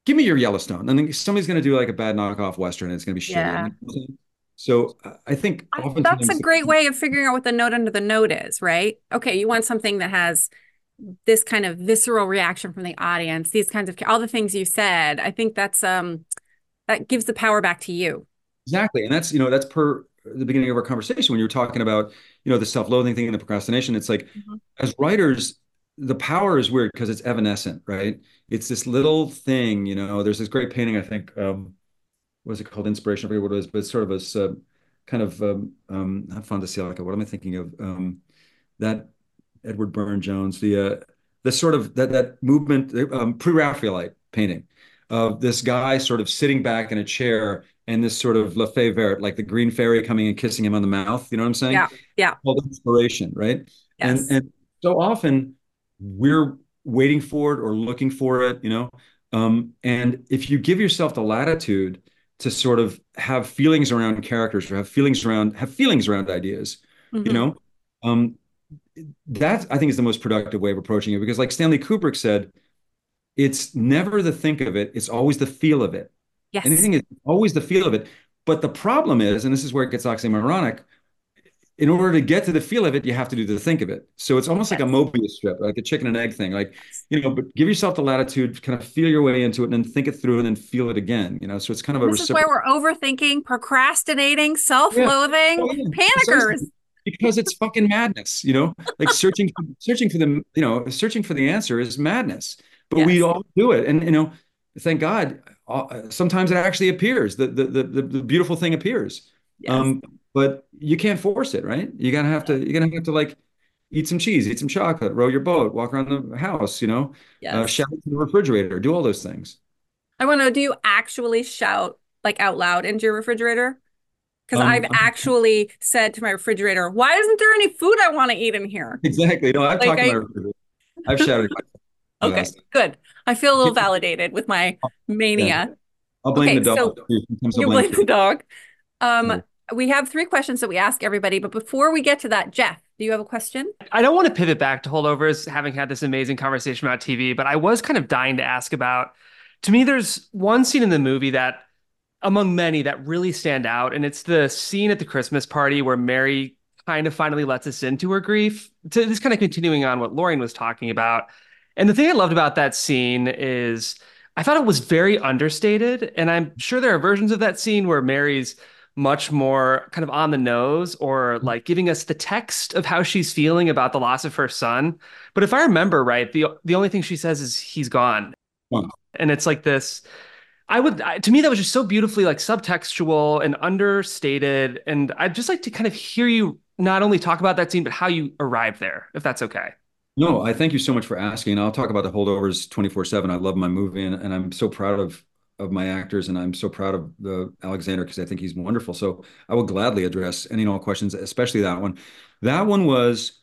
give me your Yellowstone. And then somebody's going to do like a bad knockoff Western and it's going to be shitty. Yeah. So I think That's a great way of figuring out what the note under the note is, right? Okay, you want something that has this kind of visceral reaction from the audience, these kinds of all the things you said. I think that's um that gives the power back to you. Exactly. And that's, you know, that's per the beginning of our conversation when you were talking about, you know, the self-loathing thing and the procrastination. It's like Mhm. as writers, the power is weird because it's evanescent, right? It's this little thing, you know, there's this great painting, I think, um, what is it called? Inspiration, I forget what it is, but it's sort of a uh, kind of um, um not Fantasia, what am I thinking of? Um, that Edward Burne Jones, the uh, the sort of that that movement, um, pre-Raphaelite painting of this guy sort of sitting back in a chair and this sort of Verte, like the green fairy coming and kissing him on the mouth. You know what I'm saying? Yeah, yeah. Called inspiration, right? Yes. And and so often we're waiting for it or looking for it, you know. Um, and if you give yourself the latitude to sort of have feelings around characters or have feelings around have feelings around ideas, you Mhm. know, um, that I think is the most productive way of approaching it because, like Stanley Kubrick said, it's never the think of it, it's always the feel of it. Yes. Anything is always the feel of it. But the problem is, and this is where it gets oxymoronic, in order to get to the feel of it, you have to do the think of it. So it's almost like a Mobius strip, like a chicken and egg thing. Like, you know, but give yourself the latitude, kind of feel your way into it, and then think it through and then feel it again. You know, so it's kind of a This is why reciprocal. we're overthinking, procrastinating, self-loathing, yeah. panickers. Precisely. Because it's fucking madness, you know, like searching, searching for the, you know, searching for the answer is madness. But we all do it, and you know, thank God, uh, sometimes it actually appears. The the the, the, beautiful thing appears. Yes. Um, but you can't force it, right? You're gonna have to, you're gonna have to like eat some cheese, eat some chocolate, row your boat, walk around the house, you know, uh, shout to the refrigerator, do all those things. I want to know, do you actually shout like out loud into your refrigerator? Because Um, I've actually said to my refrigerator, why isn't there any food I want to eat in here? Exactly. No, I've Like, talked to I- my refrigerator. I've shouted. Okay, good. I feel a little validated with my mania. I'll blame Okay, the dog. so too. Sometimes I'll You blame blame the dog. Um, Yeah. we have three questions that we ask everybody, but before we get to that, Jeff, do you have a question? I don't want to pivot back to holdovers, having had this amazing conversation about TV, but I was kind of dying to ask about. To me, there's one scene in the movie that, among many, that really stand out, and it's the scene at the Christmas party where Mary kind of finally lets us into her grief. To this kind of continuing on what Lorien was talking about, and the thing I loved about that scene is I thought it was very understated, and I'm sure there are versions of that scene where Mary's much more kind of on the nose or like giving us the text of how she's feeling about the loss of her son. But if I remember right, the the only thing she says is he's gone. Gone. And it's like this I would I, to me that was just so beautifully like subtextual and understated and I'd just like to kind of hear you not only talk about that scene but how you arrived there if that's okay. No, I thank you so much for asking. I'll talk about the holdovers 24/7. I love my movie and, and I'm so proud of of my actors and I'm so proud of the Alexander because I think he's wonderful. So I will gladly address any and all questions, especially that one. That one was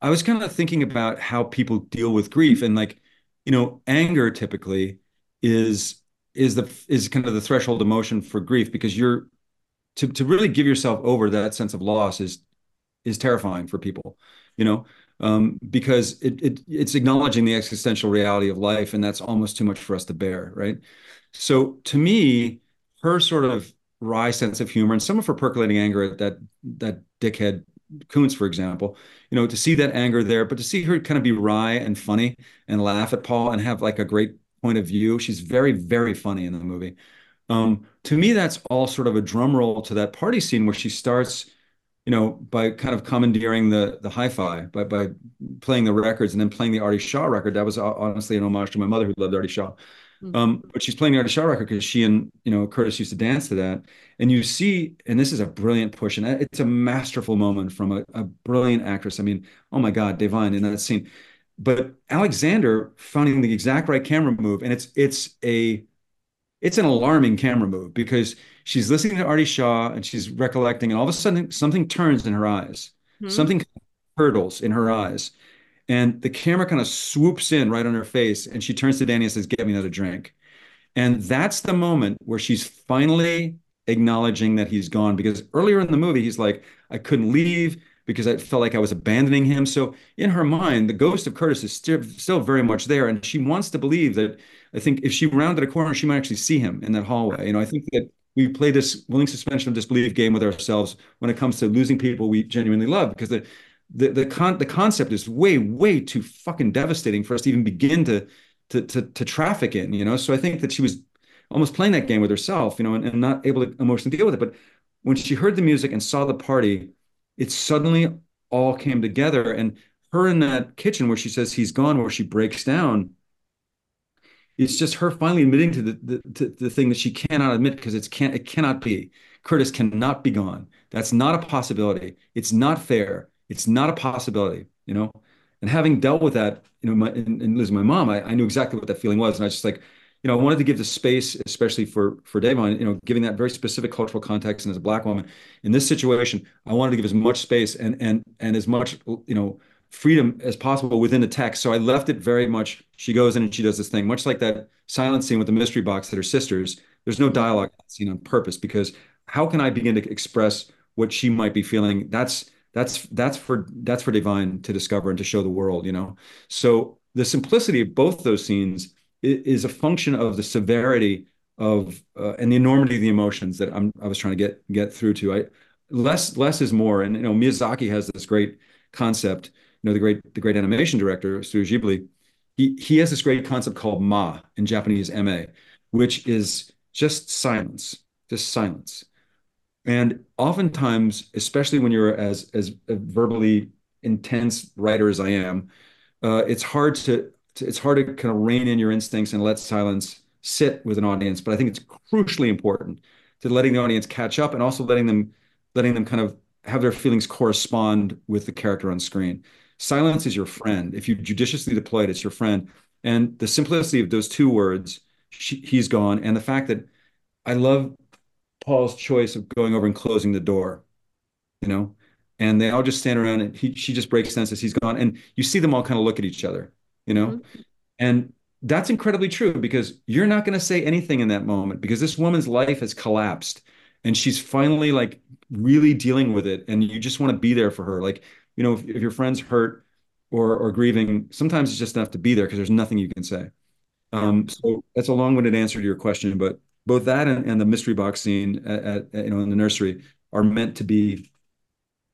I was kind of thinking about how people deal with grief and like, you know, anger typically is is the is kind of the threshold emotion for grief because you're to to really give yourself over that sense of loss is is terrifying for people, you know, um, because it, it it's acknowledging the existential reality of life, and that's almost too much for us to bear, right? So to me, her sort of wry sense of humor and some of her percolating anger at that that dickhead Kountze, for example, you know, to see that anger there, but to see her kind of be wry and funny and laugh at Paul and have like a great point of view. She's very, very funny in the movie. Um, to me, that's all sort of a drum roll to that party scene where she starts you know, by kind of commandeering the the hi-fi, by by playing the records and then playing the Artie Shaw record. That was honestly an homage to my mother who loved Artie Shaw. Mm-hmm. Um, but she's playing the Artie Shaw record because she and you know Curtis used to dance to that. And you see, and this is a brilliant push, and it's a masterful moment from a, a brilliant actress. I mean, oh my God, Da'Vine in that scene. But Alexander finding the exact right camera move, and it's it's a it's an alarming camera move because she's listening to Artie Shaw and she's recollecting, and all of a sudden something turns in her eyes, mm-hmm. something hurdles in her eyes, and the camera kind of swoops in right on her face, and she turns to Danny and says, "Get me another drink," and that's the moment where she's finally acknowledging that he's gone because earlier in the movie he's like, "I couldn't leave." Because I felt like I was abandoning him. So in her mind, the ghost of Curtis is still, still very much there, and she wants to believe that I think if she rounded a corner, she might actually see him in that hallway. You know, I think that we play this willing suspension of disbelief game with ourselves when it comes to losing people we genuinely love because the the the con the concept is way way too fucking devastating for us to even begin to to to, to traffic in you know so i think that she was almost playing that game with herself you know and, and not able to emotionally deal with it but when she heard the music and saw the party it suddenly all came together and her in that kitchen where she says he's gone where she breaks down it's just her finally admitting to the, the to the thing that she cannot admit because it's can't it cannot be. Curtis cannot be gone. That's not a possibility. It's not fair. It's not a possibility. You know, and having dealt with that, you know, my, and, and losing my mom, I, I knew exactly what that feeling was, and I was just like, you know, I wanted to give the space, especially for for Da'Vine, you know, giving that very specific cultural context, and as a black woman in this situation, I wanted to give as much space and and and as much, you know, freedom as possible within the text. So I left it very much. She goes in and she does this thing, much like that silent scene with the mystery box that her sisters. There's no dialogue scene on purpose because how can I begin to express what she might be feeling? That's that's that's for that's for Da'Vine to discover and to show the world, you know. So the simplicity of both those scenes is, a function of the severity of uh, and the enormity of the emotions that I'm I was trying to get get through to. I less less is more, and you know Miyazaki has this great concept You know, the great the great animation director, Studio Ghibli, he he has this great concept called Ma in Japanese Ma, which is just silence, just silence. And oftentimes, especially when you're as as verbally intense writer as I am, uh, it's hard to it's hard to kind of rein in your instincts and let silence sit with an audience. But I think it's crucially important to letting the audience catch up and also letting them letting them kind of have their feelings correspond with the character on screen. Silence is your friend. If you judiciously deploy it, it's your friend. And the simplicity of those two words, she, he's gone, and the fact that I love Paul's choice of going over and closing the door, you know, and they all just stand around and he, she just breaks down says he's gone. And you see them all kind of look at each other, you know, mm-hmm. and that's incredibly true because you're not going to say anything in that moment because this woman's life has collapsed and she's finally like really dealing with it and you just want to be there for her like you know, if, if your friend's hurt or or grieving, sometimes it's just enough to be there because there's nothing you can say. Um, so that's a long-winded answer to your question, but both that and, and the mystery box scene at, at, you know in the nursery are meant to be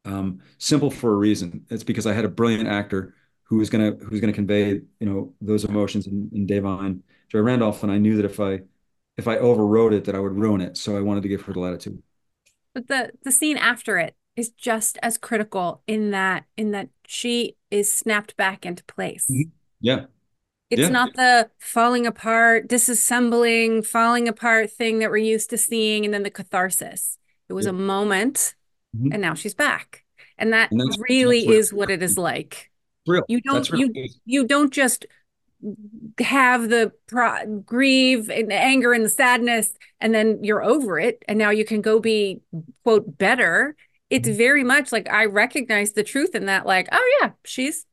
um, simple for a reason. It's because I had a brilliant actor who was gonna who's gonna convey you know those emotions in, in Da'Vine, Joy Randolph, and I knew that if I if I overwrote it, that I would ruin it. So I wanted to give her the latitude. But the the scene after it, is just as critical in that in that she is snapped back into place. Mm-hmm. Yeah. It's yeah. not the falling apart, disassembling, falling apart thing that we're used to seeing, and then the catharsis. It was yeah. a moment, mm-hmm. and now she's back, and that and really that's is what it is like. Real. You don't you you don't just have the pro- grieve and anger and the sadness, and then you're over it, and now you can go be quote better it's mm-hmm. very much like I recognize the truth in that, like, oh yeah, she's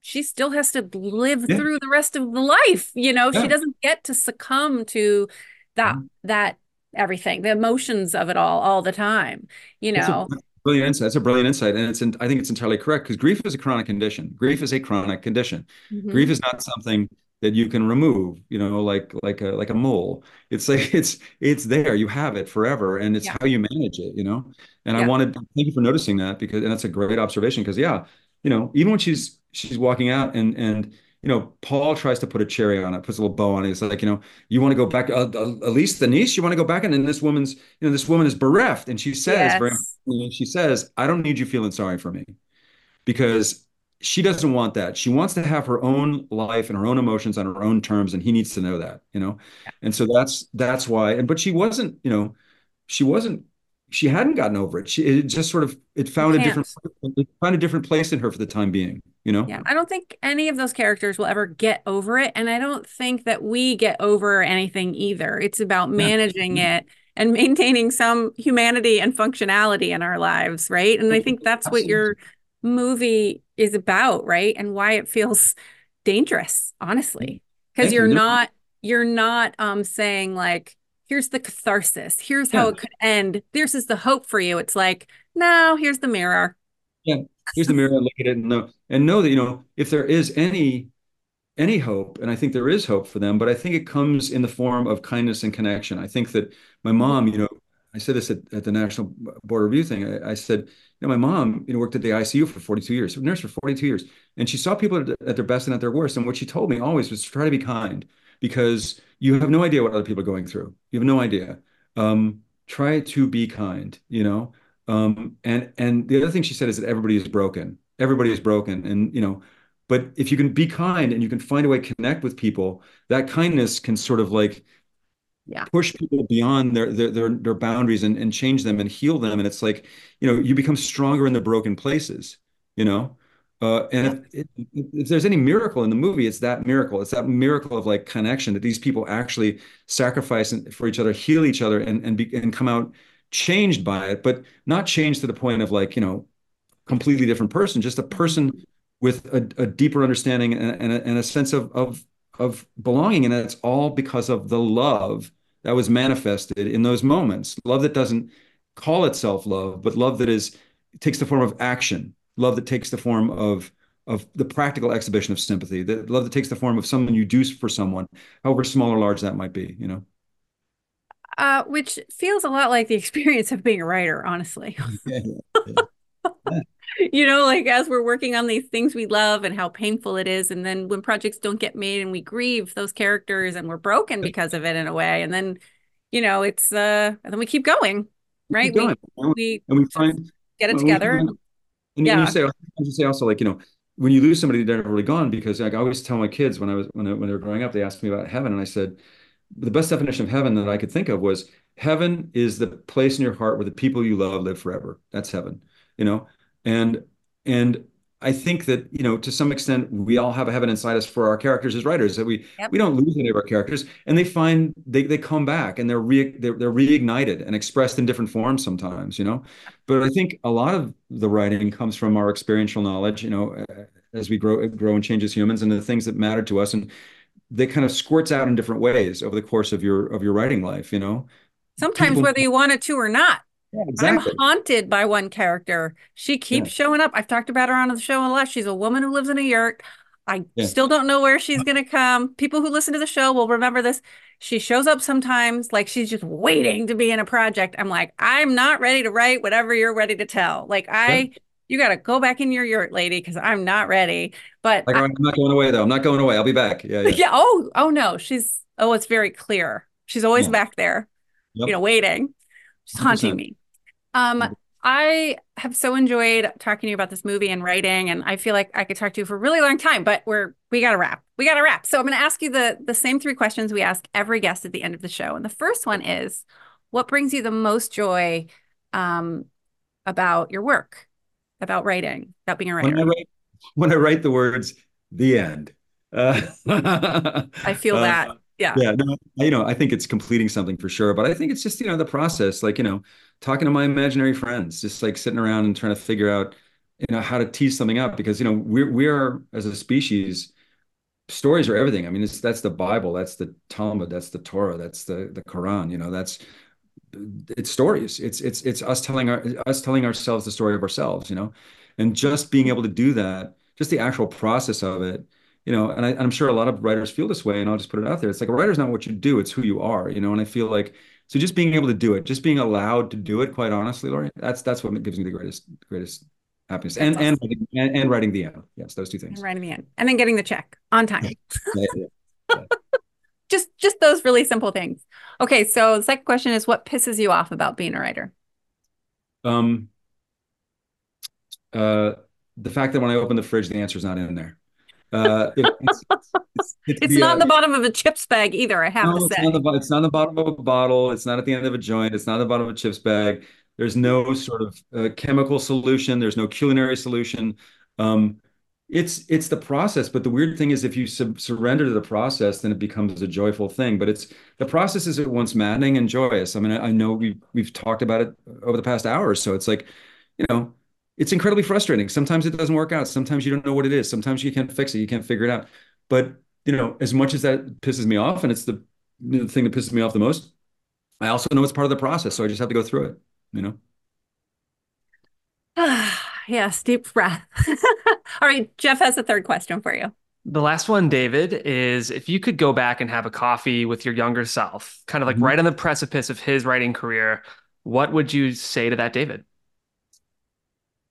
she still has to live yeah. through the rest of the life. You know, yeah. she doesn't get to succumb to that mm-hmm. that everything, the emotions of it all all the time. You know. Brilliant insight. That's a brilliant insight, and it's. In, I think it's entirely correct because grief is a chronic condition. Grief is a chronic condition. Mm-hmm. Grief is not something that you can remove you know like like a like a mole it's like it's it's there you have it forever and it's yeah. how you manage it you know and yeah. i wanted thank you for noticing that because and that's a great observation because yeah you know even when she's she's walking out and and you know, Paul tries to put a cherry on it, puts a little bow on it. It's like, you know, you want to go back, uh, uh, at least the niece, you want to go back, and then this woman's, you know, this woman is bereft, and she says, Yes. very, she says, I don't need you feeling sorry for me, because she doesn't want that. She wants to have her own life and her own emotions on her own terms, and he needs to know that, you know, and so that's that's why. And but she wasn't, you know, she wasn't she hadn't gotten over it. She it just sort of it found a different it found a different place in her for the time being, you know? Yeah, I don't think any of those characters will ever get over it. And I don't think that we get over anything either. It's about managing it and maintaining some humanity and functionality in our lives, right? And I think that's what your movie is about, right? And why it feels dangerous, honestly. Because you. you're No- not you're not um saying like, here's the catharsis, here's how Yeah. it could end, this is the hope for you. It's like, no, here's the mirror. Yeah here's the mirror, look at it and know and know that, you know, if there is any any hope, and I think there is hope for them, but I think it comes in the form of kindness and connection. I think that my mom, you know, I said this at, at the National Board Review thing. I, I said, you know, my mom, you know, worked at the ICU for 42 years, nurse for 42 years, and she saw people at, at their best and at their worst. And what she told me always was try to be kind because you have no idea what other people are going through. You have no idea. Um, try to be kind, you know. Um, and and the other thing she said is that everybody is broken. Everybody is broken, and you know, but if you can be kind and you can find a way to connect with people, that kindness can sort of like Yeah. push people beyond their their their, their boundaries and, and change them and heal them. And it's like, you know, you become stronger in the broken places, you know. Uh, and if, if, if there's any miracle in the movie, it's that miracle. It's that miracle of like connection that these people actually sacrifice for each other, heal each other, and and be, and come out changed by it, but not changed to the point of like, you know, completely different person, just a person with a, a deeper understanding and, and, a, and a sense of, of of belonging. And it's all because of the love that was manifested in those moments. Love that doesn't call itself love, but love that is takes the form of action. Love that takes the form of of the practical exhibition of sympathy. The love that takes the form of something you do for someone, however small or large that might be. You know. Uh, which feels a lot like the experience of being a writer, honestly. Yeah, you know, like as we're working on these things we love and how painful it is. And then when projects don't get made and we grieve those characters and we're broken because of it in a way. And then, you know, it's uh and then we keep going, right? Keep going. We we and we find get it we together. find- And Yeah. you say, you say also like, you know, when you lose somebody, they're never really gone because like I always tell my kids when I was when, I, when they were growing up, they asked me about heaven, and I said the best definition of heaven that I could think of was heaven is the place in your heart where the people you love live forever. That's heaven, you know, and and I think that you know to some extent we all have a heaven inside us for our characters as writers that we Yep. we don't lose any of our characters and they find they they come back and they're re they're, they're reignited and expressed in different forms sometimes you know but I think a lot of the writing comes from our experiential knowledge, you know, as we grow, grow and change as humans, and the things that matter to us, and they kind of squirts out in different ways over the course of your of your writing life, you know. Sometimes people- whether you want it to or not. Yeah, I'm haunted by one character. She keeps showing up. I've talked about her on the show a lot. She's a woman who lives in a yurt. I Yeah. still don't know where she's going to come. People who listen to the show will remember this. She shows up sometimes like she's just waiting to be in a project. I'm like, I'm not ready to write whatever you're ready to tell. Like, I, you got to go back in your yurt, lady, because I'm not ready. But Like, I- I'm not going away though. I'm not going away. I'll be back. Yeah, yeah. yeah. Oh, oh no. She's, oh, it's very clear. She's always Yeah. back there, Yep. you know, waiting. She's haunting 100%. me. Um, I have so enjoyed talking to you about this movie and writing, and I feel like I could talk to you for a really long time, but we're we gotta wrap. We gotta wrap. So I'm gonna ask you the the same three questions we ask every guest at the end of the show. And the first one is what brings you the most joy um about your work, about writing, about being a When I writer? write, when I write the words, the end. Uh, I feel uh, that. Yeah. Yeah, no, you know, I think it's completing something for sure, but I think it's just, you know, the process, like, you know, talking to my imaginary friends, just like sitting around and trying to figure out, you know, how to tease something up because, you know, we're we are as a species, stories are everything. I mean, it's that's the Bible, that's the Talmud, that's the Torah, that's the the Quran, you know, that's it's stories. It's it's it's us telling our us telling ourselves the story of ourselves, you know, and just being able to do that, just the actual process of it you know, and I, I'm sure a lot of writers feel this way, and I'll just put it out there. It's like a writer's not what you do, it's who you are, you know, and I feel like so just being able to do it, just being allowed to do it, quite honestly, Lorien, that's that's what gives me the greatest greatest happiness and awesome. and, and, and writing the end. Yes, those two things. And writing the end, and then getting the check on time. yeah, yeah, yeah. just just those really simple things. Okay, so the second question is, what pisses you off about being a writer? Um. Uh, the fact that when I open the fridge, the answer is not in there. Uh, it, it's, it's, it's, it's not in the bottom of a chips bag either. I have no, to say, it's not, the, it's not the bottom of a bottle. It's not at the end of a joint. It's not the bottom of a chips bag. There's no sort of uh, chemical solution. There's no culinary solution. Um, it's it's the process. But the weird thing is, if you sub- surrender to the process, then it becomes a joyful thing. But it's the process is at once maddening and joyous. I mean, I, I know we've we've talked about it over the past hour or so. It's like, you know, it's incredibly frustrating. Sometimes it doesn't work out. Sometimes you don't know what it is. Sometimes you can't fix it. You can't figure it out. But you know, as much as that pisses me off, and it's the, the thing that pisses me off the most, I also know it's part of the process. So I just have to go through it you know? yes, deep breath. All right, Jeff has a third question for you. The last one, David, is if you could go back and have a coffee with your younger self, kind of like mm-hmm. right on the precipice of his writing career, what would you say to that, David?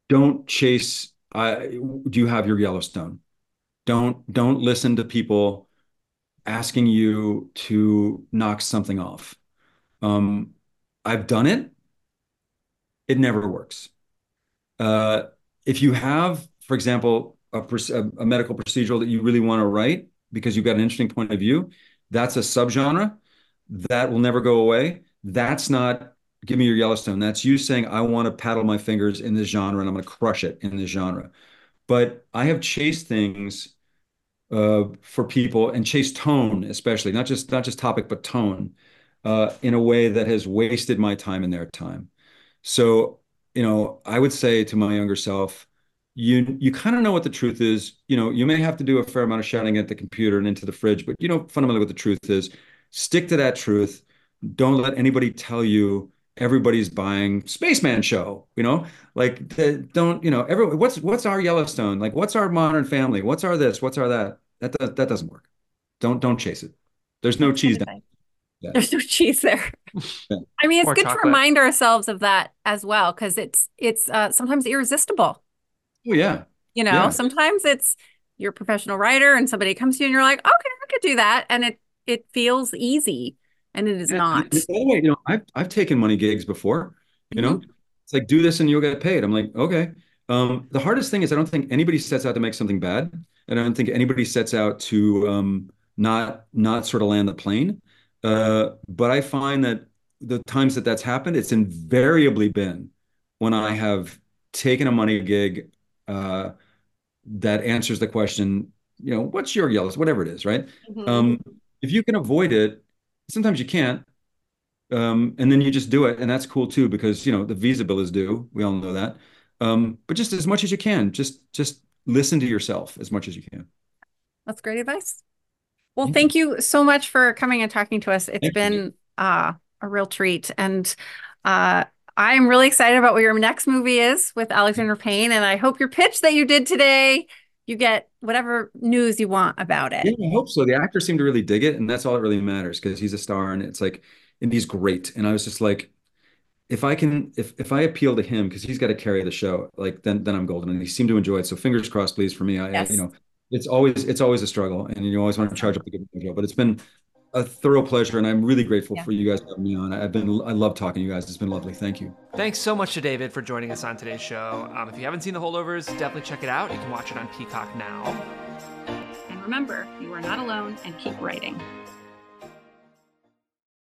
Don't chase. Uh, do you have your Yellowstone? Don't don't listen to people asking you to knock something off. Um, I've done it it never works. Uh, if you have, for example, a, a, medical procedural that you really want to write because you've got an interesting point of view, that's a subgenre that will never go away. That's not give me your Yellowstone. That's you saying I want to paddle my fingers in this genre and I'm going to crush it in this genre. But I have chased things uh, for people and chased tone, especially not just not just topic but tone, uh, in a way that has wasted my time and their time. So, you know, I would say to my younger self, you you kind of know what the truth is. You know, you may have to do a fair amount of shouting at the computer and into the fridge, but you know fundamentally what the truth is. Stick to that truth. Don't let anybody tell you everybody's buying Spaceman show. You know, like the, don't you know every what's what's our Yellowstone? Like what's our Modern Family? What's our this? What's our that? That that doesn't work. Don't don't chase it. There's no cheese down. Yeah. There's no cheese there. Yeah. I mean, it's good chocolate. to remind ourselves of that as well because it's it's uh, sometimes irresistible. Oh yeah. You know, yeah. sometimes it's you're a professional writer and somebody comes to you and you're like, okay, I could do that, and it it feels easy, and it is not. By the way, you know, I've I've taken money gigs before. You mm-hmm. know, it's like do this and you'll get paid. I'm like, okay. Um, the hardest thing is I don't think anybody sets out to make something bad, and I don't think anybody sets out to um, not not sort of land the plane. Uh, but I find that the times that that's happened, it's invariably been when I have taken a money gig uh, that answers the question, you know, what's your yellows, whatever it is, right? Mm-hmm. Um, if you can avoid it, sometimes you can't. Um, and then you just do it, and that's cool too because you know the visa bill is due. We all know that. Um, but just as much as you can, just just listen to yourself as much as you can. That's great advice. Well, thank you so much for coming and talking to us. It's thank been uh, a real treat. And uh, I'm really excited about what your next movie is with Alexander Payne. And I hope your pitch that you did today, you get whatever news you want about it. Yeah, I hope so. The actors seem to really dig it. And that's all that really matters because he's a star and it's like, and he's great. And I was just like, if I can, if if I appeal to him because he's got to carry the show, like then then I'm golden. And he seemed to enjoy it. So fingers crossed, please, for me. I, yes. I you know, it's always it's always a struggle, and you always want to charge up the good mojo. But it's been a thorough pleasure, and I'm really grateful yeah. for you guys having me on. I've been I love talking to you guys. It's been lovely. Thank you. Thanks so much to David for joining us on today's show. Um, if you haven't seen The Holdovers, definitely check it out. You can watch it on Peacock now. And remember, you are not alone, and keep writing.